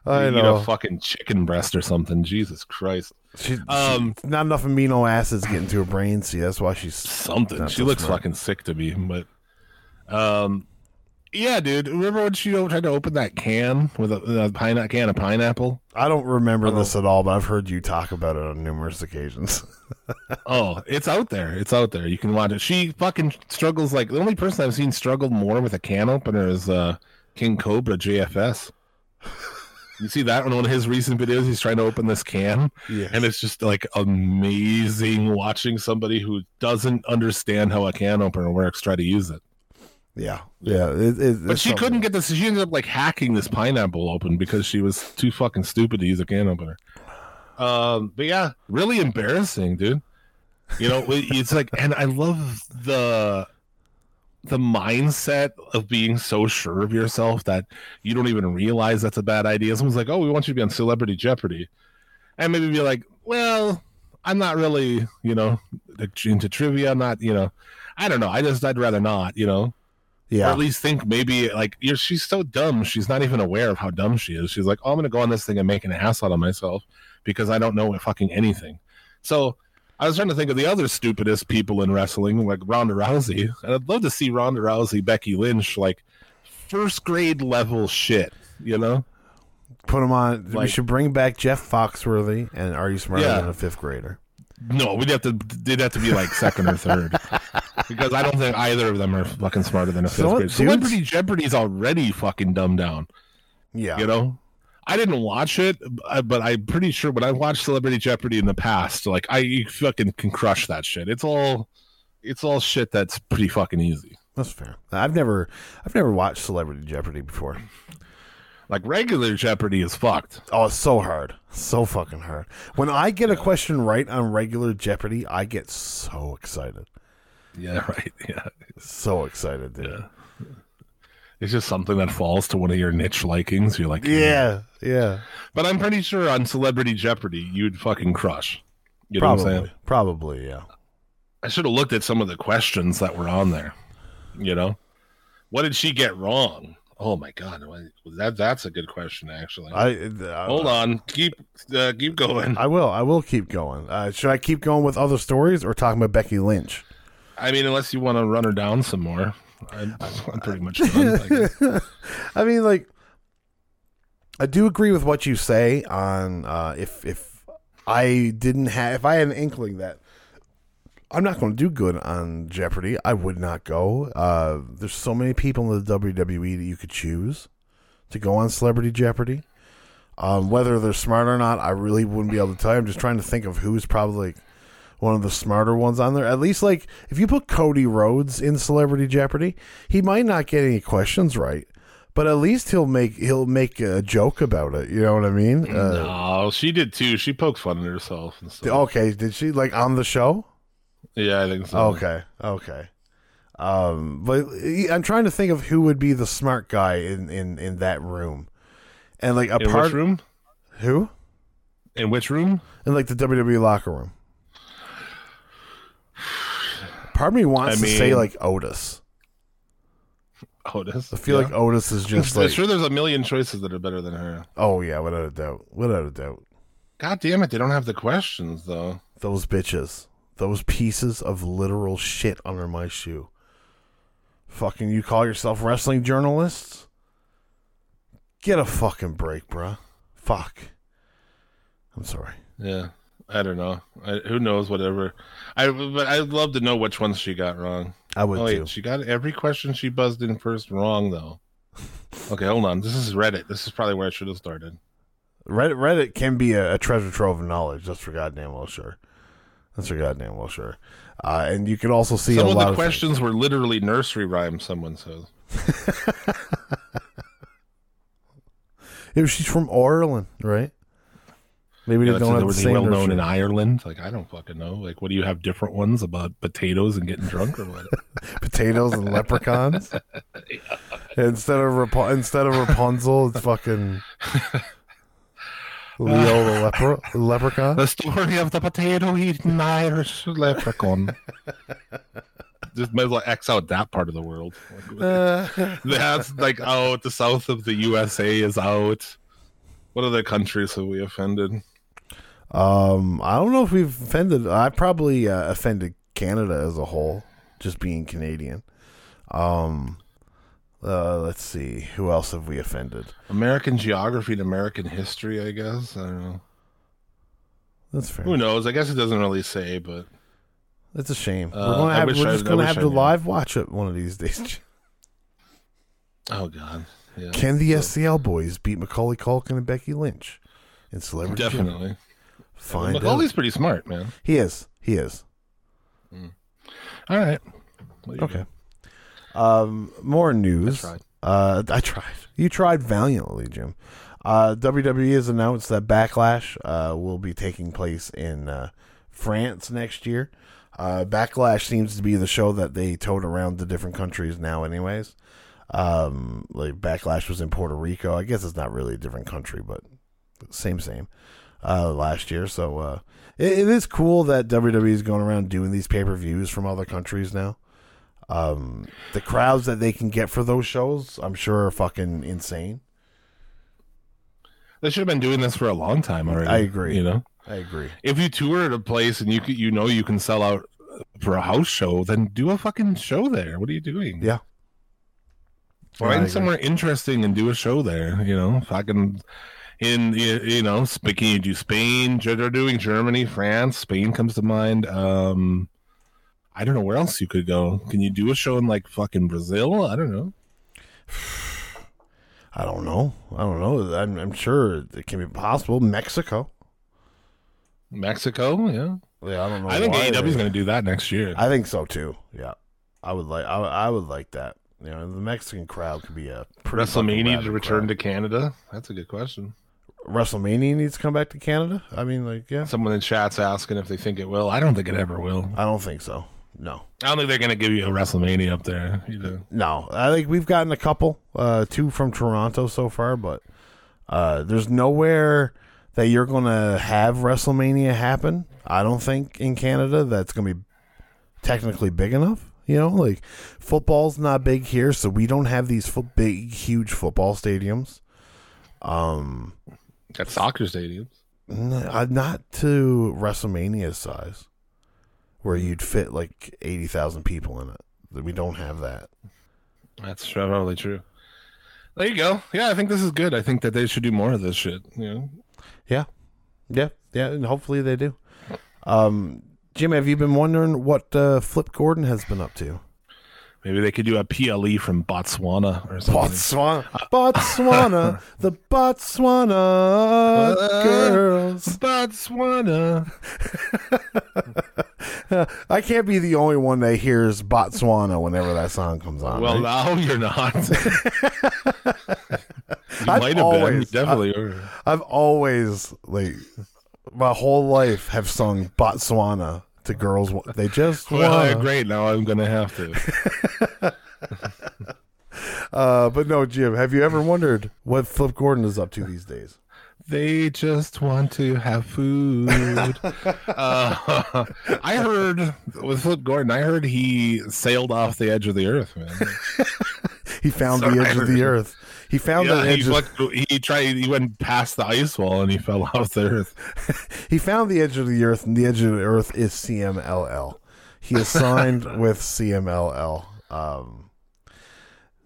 I You eat know. a fucking chicken breast or something. Jesus Christ. She, Um, she- not enough amino acids get into her brain. See, that's why she's something. She so looks smart. fucking sick to me, but um Yeah, dude. Remember when she tried to open that can with a, a pine can of pineapple? I don't remember this at all, but I've heard you talk about it on numerous occasions. oh, it's out there. It's out there. You can watch it. She fucking struggles like the only person I've seen struggle more with a can opener is uh, King Cobra JFS. You see that in one of his recent videos? He's trying to open this can, Yes. and it's just like amazing watching somebody who doesn't understand how a can opener works try to use it. Yeah, yeah. It, it, But she something. couldn't get this. She ended up like hacking this pineapple open because she was too fucking stupid to use a can opener. Um, but yeah, really embarrassing, dude. You know, it's like, and I love the the mindset of being so sure of yourself that you don't even realize that's a bad idea. Someone's like, "Oh, we want you to be on Celebrity Jeopardy," and maybe be like, "Well, I'm not really, you know, into trivia. I'm not, you know, I don't know. I just I'd rather not, you know." Or Yeah, at least think maybe like you're she's so dumb she's not even aware of how dumb she is she's like oh i'm gonna go on this thing and make an ass out of myself because i don't know fucking anything so i was trying to think of the other stupidest people in wrestling like ronda rousey and i'd love to see ronda rousey becky lynch like first grade level shit you know put them on. we should bring back Jeff Foxworthy and Are You Smarter Yeah. Than a Fifth Grader? No we'd have to they'd have to be like second or third. Because i don't think either of them are fucking smarter than a fifth So what, grade dudes? celebrity jeopardy's already fucking dumbed down. Yeah, you know? I didn't watch it uh, but i'm pretty sure when i watched celebrity jeopardy in the past like i you fucking can crush that shit. It's all it's all shit that's pretty fucking easy. That's fair. I've never, I've never watched Celebrity Jeopardy before. Like regular jeopardy is fucked Oh, it's so hard, so fucking hard. When I get a question right on regular Jeopardy, I get so excited, yeah right yeah so excited, dude. Yeah. it's just something that falls to one of your niche likings you're like Yeah, mm. yeah. but i'm pretty sure on celebrity jeopardy you'd fucking crush you know Probably, probably, yeah. I should have looked at some of the questions that were on there. You know, what did she get wrong? Oh my god, that that's a good question actually. I uh, Hold on, keep uh, keep going. I will. I will keep going. Uh, should I keep going with other stories or talking about Becky Lynch? I mean, unless you want to run her down some more, I'm, I'm pretty much done. I. I mean, like, I do agree with what you say on uh, if if I didn't have if I had an inkling that I'm not going to do good on Jeopardy, I would not go. Uh, there's so many people in the WWE that you could choose to go on Celebrity Jeopardy. Um, whether they're smart or not, I really wouldn't be able to tell you. I'm just trying to think of who's probably one of the smarter ones on there. At least, like, if you put Cody Rhodes in Celebrity Jeopardy, he might not get any questions right, but at least he'll make he'll make a joke about it. You know what I mean? Uh, no, she did too. She poked fun at herself and stuff. okay, did she like on the show? Yeah, I think so. Okay, okay. Um, but I'm trying to think of who would be the smart guy in in in that room, and like a In part which room? who In which room? in like the WWE locker room. Part of me wants I to say like Otis. Otis. I feel Yeah. like Otis is just I'm like, sure there's a million choices that are better than her. oh yeah, without a doubt, without a doubt. God damn it, they don't have the questions though. Those bitches, those pieces of literal shit under my shoe. Fucking, you call yourself wrestling journalists? Get a fucking break, bruh. Fuck. I'm sorry. Yeah, I don't know. I, who knows? Whatever. I but I'd love to know which ones she got wrong. I would Oh wait, too. she got every question she buzzed in first wrong though. Okay, hold on. This is Reddit. This is probably where I should have started. Reddit, Reddit can be a, a treasure trove of knowledge. That's for goddamn well sure. That's for goddamn well sure. Uh, and you can also see Some a of lot the of things. questions were literally nursery rhymes. Someone says. Yeah, she's from Ireland, right? Maybe Yeah, they don't have the same well known in Ireland. Like I don't fucking know. Like, what do you have different ones about potatoes and getting drunk or what? potatoes and leprechauns. Instead of Rapu- instead of Rapunzel, it's fucking Leo the leper leprechaun. the story of the potato eating Irish leprechaun. Just might as well X out that part of the world. That's like out. The south of the USA is out. What other countries have we offended? Um, I don't know if we've offended. I probably uh, offended Canada as a whole, just being Canadian. Um, Uh, let's see. Who else have we offended? American geography and American history, I guess. I don't know. That's fair. Who knows? I guess it doesn't really say, but That's a shame. Uh, we're gonna have, we're just I gonna have to live watch it one of these days. oh god, yeah, Can the So, SCL boys beat Macaulay Culkin and Becky Lynch in Celebrity? Definitely? Find Macaulay's out. pretty smart, man. He is. He is. All right. Okay. Um, more news. I tried. Uh, I tried. You tried valiantly, Jim. Uh, WWE has announced that Backlash uh, will be taking place in uh, France next year. Uh, Backlash seems to be the show that they tote around the different countries now, anyways. Um, like Backlash was in Puerto Rico. I guess it's not really a different country, but same, same. Uh, last year, so uh, it, it is cool that WWE is going around doing these pay per views from other countries now. Um, the crowds that they can get for those shows, I'm sure, are fucking insane. They should have been doing this for a long time already. I agree. You know, I agree. if you tour at a place and you could, you know you can sell out for a house show, then do a fucking show there. What are you doing? Yeah. Find somewhere interesting and do a show there. You know, fucking in you you know, speaking you do Spain, they're doing Germany, France, Spain comes to mind. Um, I don't know where else you could go. Can you do a show in like fucking Brazil? I don't know. I don't know. I don't know. I'm, I'm sure it can be possible. Mexico. Mexico, yeah. Yeah, I don't know. I think AEW is going to do that next year. I think so too. Yeah, I would like. I, I would like that. You know, the Mexican crowd could be a pretty WrestleMania to return crowd. to Canada. That's a good question. WrestleMania needs to come back to Canada. I mean, like, yeah, Someone in chat's asking if they think it will. I don't think it ever will. I don't think so. No, I don't think they're going to give you a WrestleMania up there. Know. no. I think we've gotten a couple, uh, two from Toronto so far, but uh, there's nowhere that you're gonna have WrestleMania happen. I don't think in Canada that's gonna be technically big enough. You know, like football's not big here, so we don't have these fo- big, huge football stadiums. Um, Got soccer stadiums. n- uh, not to WrestleMania size, where you'd fit like eighty thousand people in it. We don't have that. That's probably true. There you go. Yeah, I think this is good. I think that they should do more of this shit. You know, Yeah, yeah, yeah, and hopefully they do. Um, Jim, have you been wondering what uh, Flip Gordon has been up to? maybe they could do a PLE from Botswana or something. Botswana, Botswana, the Botswana girls. Botswana. I can't be the only one that hears Botswana whenever that song comes on. Well, right? now you're not. you I've might have been. You always- definitely were. I've always like my whole life have sung Botswana to girls. They just Well, wanna. great. Now I'm gonna have to. Uh, but no, Jim, have you ever wondered what Flip Gordon is up to these days? They just want to have food. uh, I heard with Flip Gordon. I heard he sailed off the edge of the earth, man. He found the edge of the earth. He found yeah, the edge. he, Of, went, he tried. He went past the ice wall and he fell off the earth. he found the edge of the earth, and the edge of the earth is CMLL. He is signed with CMLL. Um,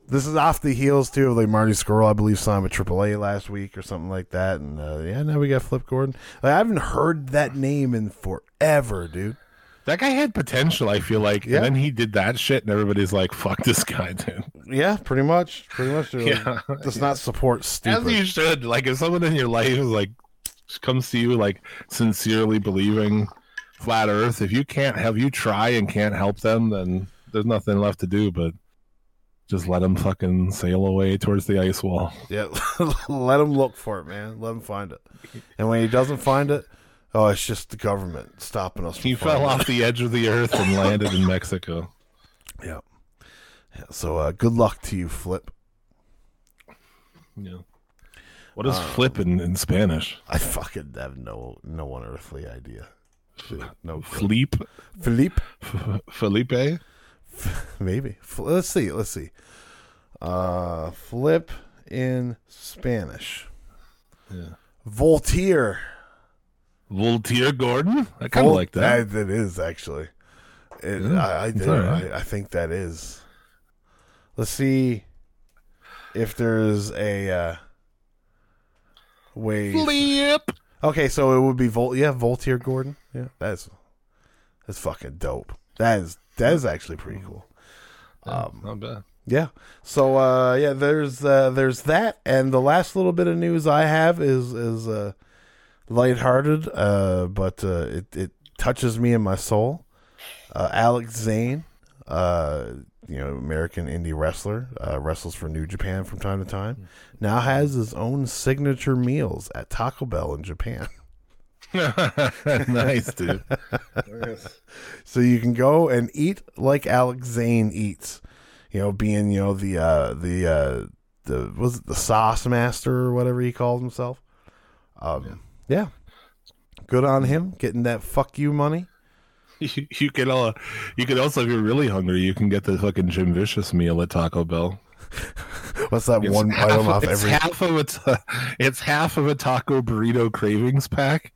this is off the heels too of like Marty Scurll, I believe, signed with AAA last week or something like that. And uh, yeah, now we got Flip Gordon. Like, I haven't heard that name in forever, dude. That guy had potential. I feel like, Yeah. and then he did that shit, and everybody's like, "Fuck this guy, dude." Yeah, pretty much. Pretty much. They're like, Yeah. Does not support stupid. As you should. Like, if someone in your life is like comes to you like sincerely believing flat Earth, if you can't have you try and can't help them, then there's nothing left to do but just let them fucking sail away towards the ice wall. Yeah, let him look for it, man. Let him find it. And when he doesn't find it, oh, it's just the government stopping us. From He fell off the edge of the earth and landed in Mexico. Yeah. yeah. So uh, good luck to you, Flip. Yeah. What is flip in, in Spanish? I fucking have no no unearthly idea. No. Felipe? Philippe, F- Felipe? maybe. Let's see. Let's see. Uh, flip in Spanish. Yeah. Voltaire. Voltaire Gordon? I kind of Vol- like that. That is actually. It, Yeah, I I, it's did, all right. I I think that is. Let's see. if there's a uh, way. Flip. Okay, so it would be Volt. Yeah, Voltaire Gordon. Yeah, that's that's fucking dope. That is that is actually pretty cool. Um, Not bad. Yeah. So uh, yeah, there's uh, there's that, and the last little bit of news I have is is uh, lighthearted, uh, but uh, it it touches me in my soul. Uh, Alex Zayne, uh, you know, American indie wrestler, uh, wrestles for New Japan from time to time. Now has his own signature meals at Taco Bell in Japan. nice, dude. so you can go and eat like Alex Zayne eats. You know, being you know the uh, the uh, the was it the sauce master or whatever he called himself. Um, yeah. good on him getting that fuck you money. You, you can uh, you can also, if you're really hungry, you can get the fucking Jim Vicious meal at Taco Bell. What's that It's one half, item off it's every? half of a ta- it's half of a taco burrito cravings pack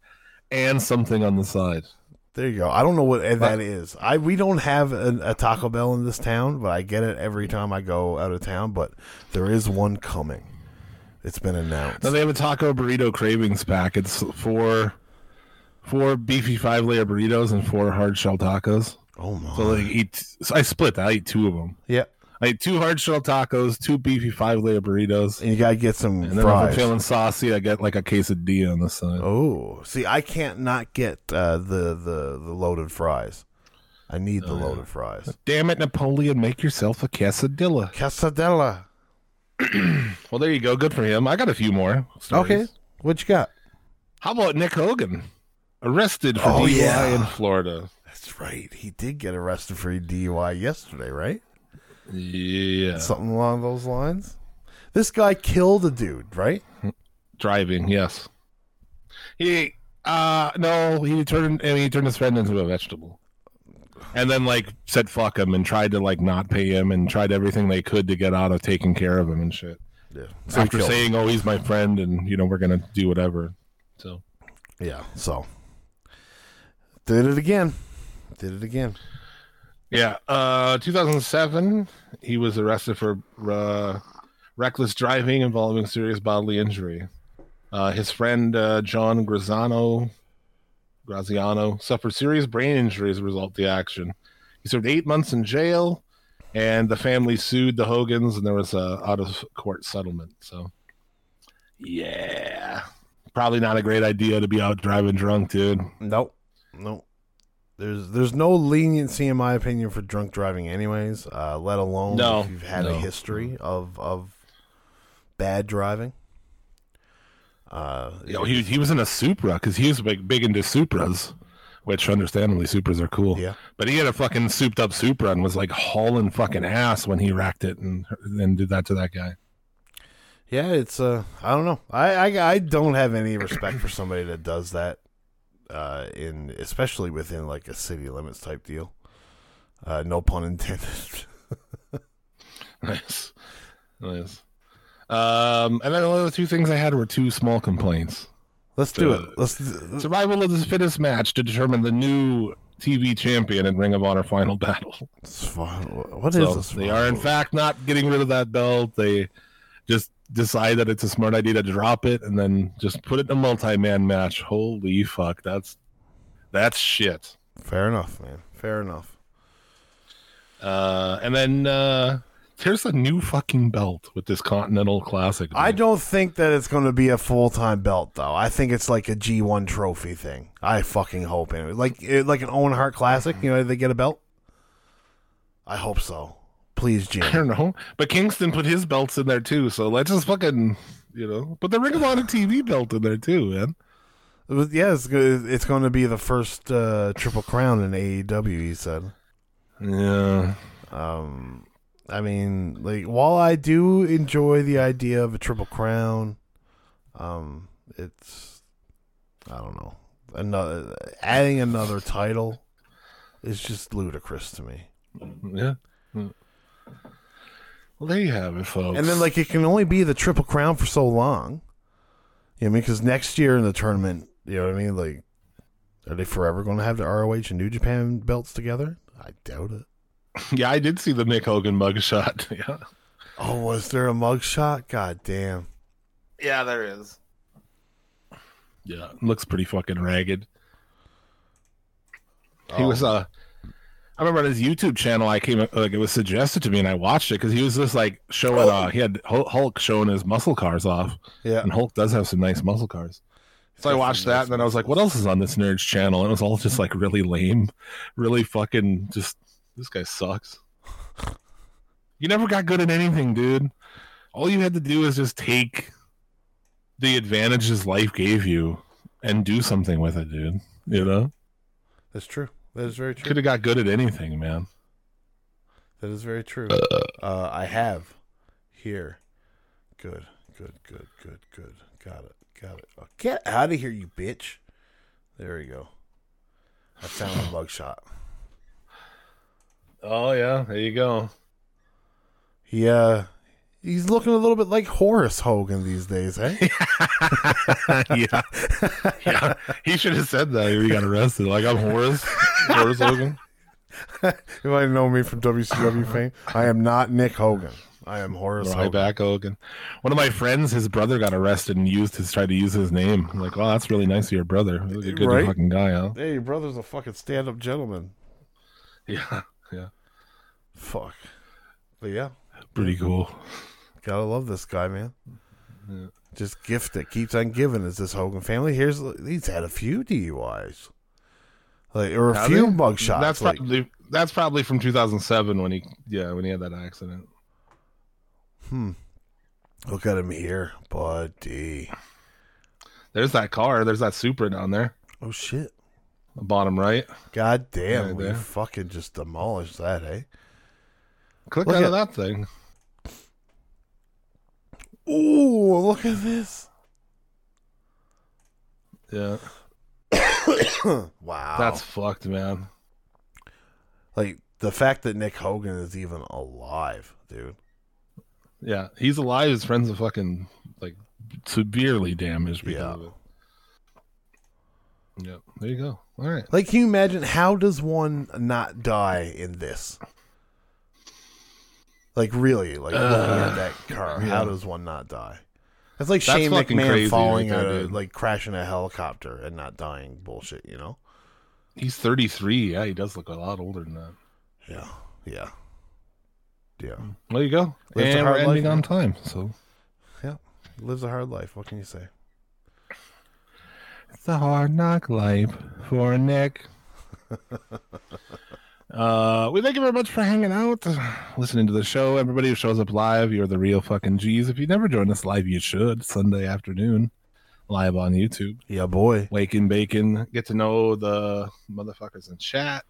and something on the side. There you go. I don't know what that is. I we don't have a, a Taco Bell in this town, but I get it every time I go out of town. But there is one coming. It's been announced. Now they have a taco burrito cravings pack. It's four four beefy five layer burritos and four hard shell tacos. oh my! So like eat. So I split that. I eat two of them. yeah, I ate two hard shell tacos, two beefy five layer burritos, and you gotta get some and then if. I'm feeling saucy, I get like a quesadilla on the side. Oh, see, I can't not get uh, the the the loaded fries. I need Oh, the loaded fries. Damn it, Napoleon! Make yourself a quesadilla. Casadella. Well, there you go. Good for him. I got a few more. stories. Okay, what you got? How about Nick Hogan? Arrested for Oh, DUI yeah. in Florida. That's right. He did get arrested for DUI yesterday, right? Yeah. Something along those lines. This guy killed a dude, right? Driving, yes. He uh no, he turned I mean, he turned his friend into a vegetable. And then like said fuck him and tried to like not pay him and tried everything they could to get out of taking care of him and shit. Yeah. So After killed him. saying, "Oh, he's my friend," and you know we're gonna do whatever. So Yeah. So did it again. Did it again. Yeah, uh, 2007, he was arrested for uh, reckless driving involving serious bodily injury. Uh, his friend uh, John Graziano Graziano suffered serious brain injury as a result of the action. He served eight months in jail, and the family sued the Hogans, and there was a out of court settlement. So, yeah, probably not a great idea to be out driving drunk, dude. Nope. Nope. There's there's no leniency in my opinion for drunk driving anyways, uh, let alone No, if you've had a history of of bad driving. Uh You know, he he was in a Supra because he was big big into Supras, which understandably Supras are cool. Yeah. But he had a fucking souped up Supra and was like hauling fucking ass when he racked it and then did that to that guy. Yeah, it's uh I don't know. I I, I don't have any respect for somebody that does that uh in especially within like a city limits type deal. Uh no pun intended. Nice, nice. Um, and then the other two things I had were two small complaints. Let's do Uh, it. Let's Survival of the fittest match to determine the new TV champion in Ring of Honor Final Battle. what is So this? they are in fact not getting rid of that belt. They just decide that it's a smart idea to drop it and then just put it in a multi-man match. Holy fuck, that's that's shit. Fair enough, man. Fair enough. Uh, and then uh, here's a new fucking belt with this Continental Classic. I don't think that it's going to be a full time belt though. I think it's like a G one trophy thing. I fucking hope anyway. Like it, like an Owen Hart Classic. You know, they get a belt. I hope so. Please, Jim? I don't know, but Kingston put his belts in there too. So let's just fucking you know put the Ring of Honor TV belt in there too, man. yeah, it's it's going to be the first uh, triple crown in AEW. He said. Yeah. Um, I mean, like while I do enjoy the idea of a triple crown, um, it's I don't know another adding another title is just ludicrous to me. Yeah. Well, there you have it, folks. And then like it can only be the triple crown for so long. You know what I mean? Because next year in the tournament, you know what I mean? Like, are they forever going to have the ROH and New Japan belts together? I doubt it. yeah, I did see the Nick Hogan mugshot. Yeah. Oh, was there a mugshot? God damn. Yeah, there is. Yeah, looks pretty fucking ragged. He was uh I remember on his YouTube channel I came like it was suggested to me and I watched it because he was just like showing uh he had Hulk showing his muscle cars off Yeah. and Hulk does have some nice muscle cars. So I watched that and then I was like, what else is on this nerd's channel? And it was all just like really lame, really fucking just this guy sucks. You never got good at anything, dude. All you had to do is just take the advantages life gave you and do something with it, dude. You know? That's true. That is very true. Could have got good at anything, man. That is very true. Uh, I have here. Good, good, good, good, good. Got it, got it. Oh, get out of here, you bitch. There we go. I found a mugshot. Oh yeah, there you go. He uh, he's looking a little bit like Horace Hogan these days, eh? yeah. yeah. He should have said that he got arrested. Like I'm Horace. Horace Hogan. you might know me from WCW fame. I am not Nick Hogan. I am Horace Right Hogan. back Hogan. One of my friends, his brother got arrested and used his tried to use his name. I'm like, oh, that's really nice of your brother. A good Right? fucking guy, huh? Hey, your brother's a fucking stand-up gentleman. Yeah. Yeah. Fuck. But yeah, Pretty cool. Gotta love this guy, man. Just gift that keeps on giving is this Hogan family. Here's he's had a few DUIs, like or a Have few they? mug shots. That's like, probably that's probably from 2007 when he yeah when he had that accident. Hmm. Look at him here, buddy. There's that car. There's that Supra down there, Oh shit! The bottom right. God damn, Right we fucking just demolished that, eh? Click Look out at- of that thing. Ooh, look at this! Yeah, Wow, that's fucked, man. like the fact that Nick Hogan is even alive, dude. Yeah, he's alive. His friends are fucking like severely damaged because Yeah. of it. Yeah, there you go. All right. Like, can you imagine how does one not die in this? Like, really, like looking at that car, how does one not die? That's like That's Shane McMahon falling right out there, of like crashing a helicopter and not dying. Bullshit, you know? He's 33. Yeah, he does look a lot older than that. Yeah, yeah, yeah. There you go. Lives a and we're hard ending life, on time. So Yeah, lives a hard life. What can you say? it's a hard knock life for Nick. uh, we thank you very much for hanging out, listening to the show. Everybody who shows up live, you're the real fucking G's. If you never joined us live, you should. Sunday afternoon, live on YouTube. Yeah, boy. Wake and Bacon. Get to know the motherfuckers in chat.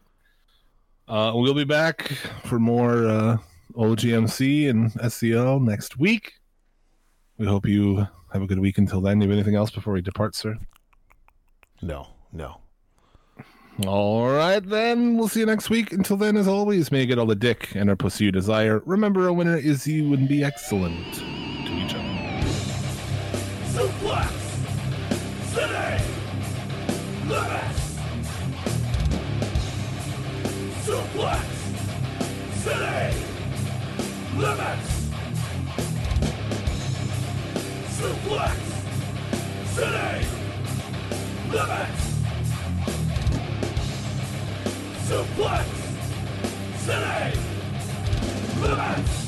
Uh, we'll be back for more uh, OGMC and SCL next week. We hope you have a good week until then. Do you have anything else before we depart, sir? No, no. All right, then. We'll see you next week. Until then, as always, may you get all the dick and our pussy you desire. Remember, a winner is you and be excellent to each other. Suplex! City! Suplex! City! Suplex! City Suplex City Limits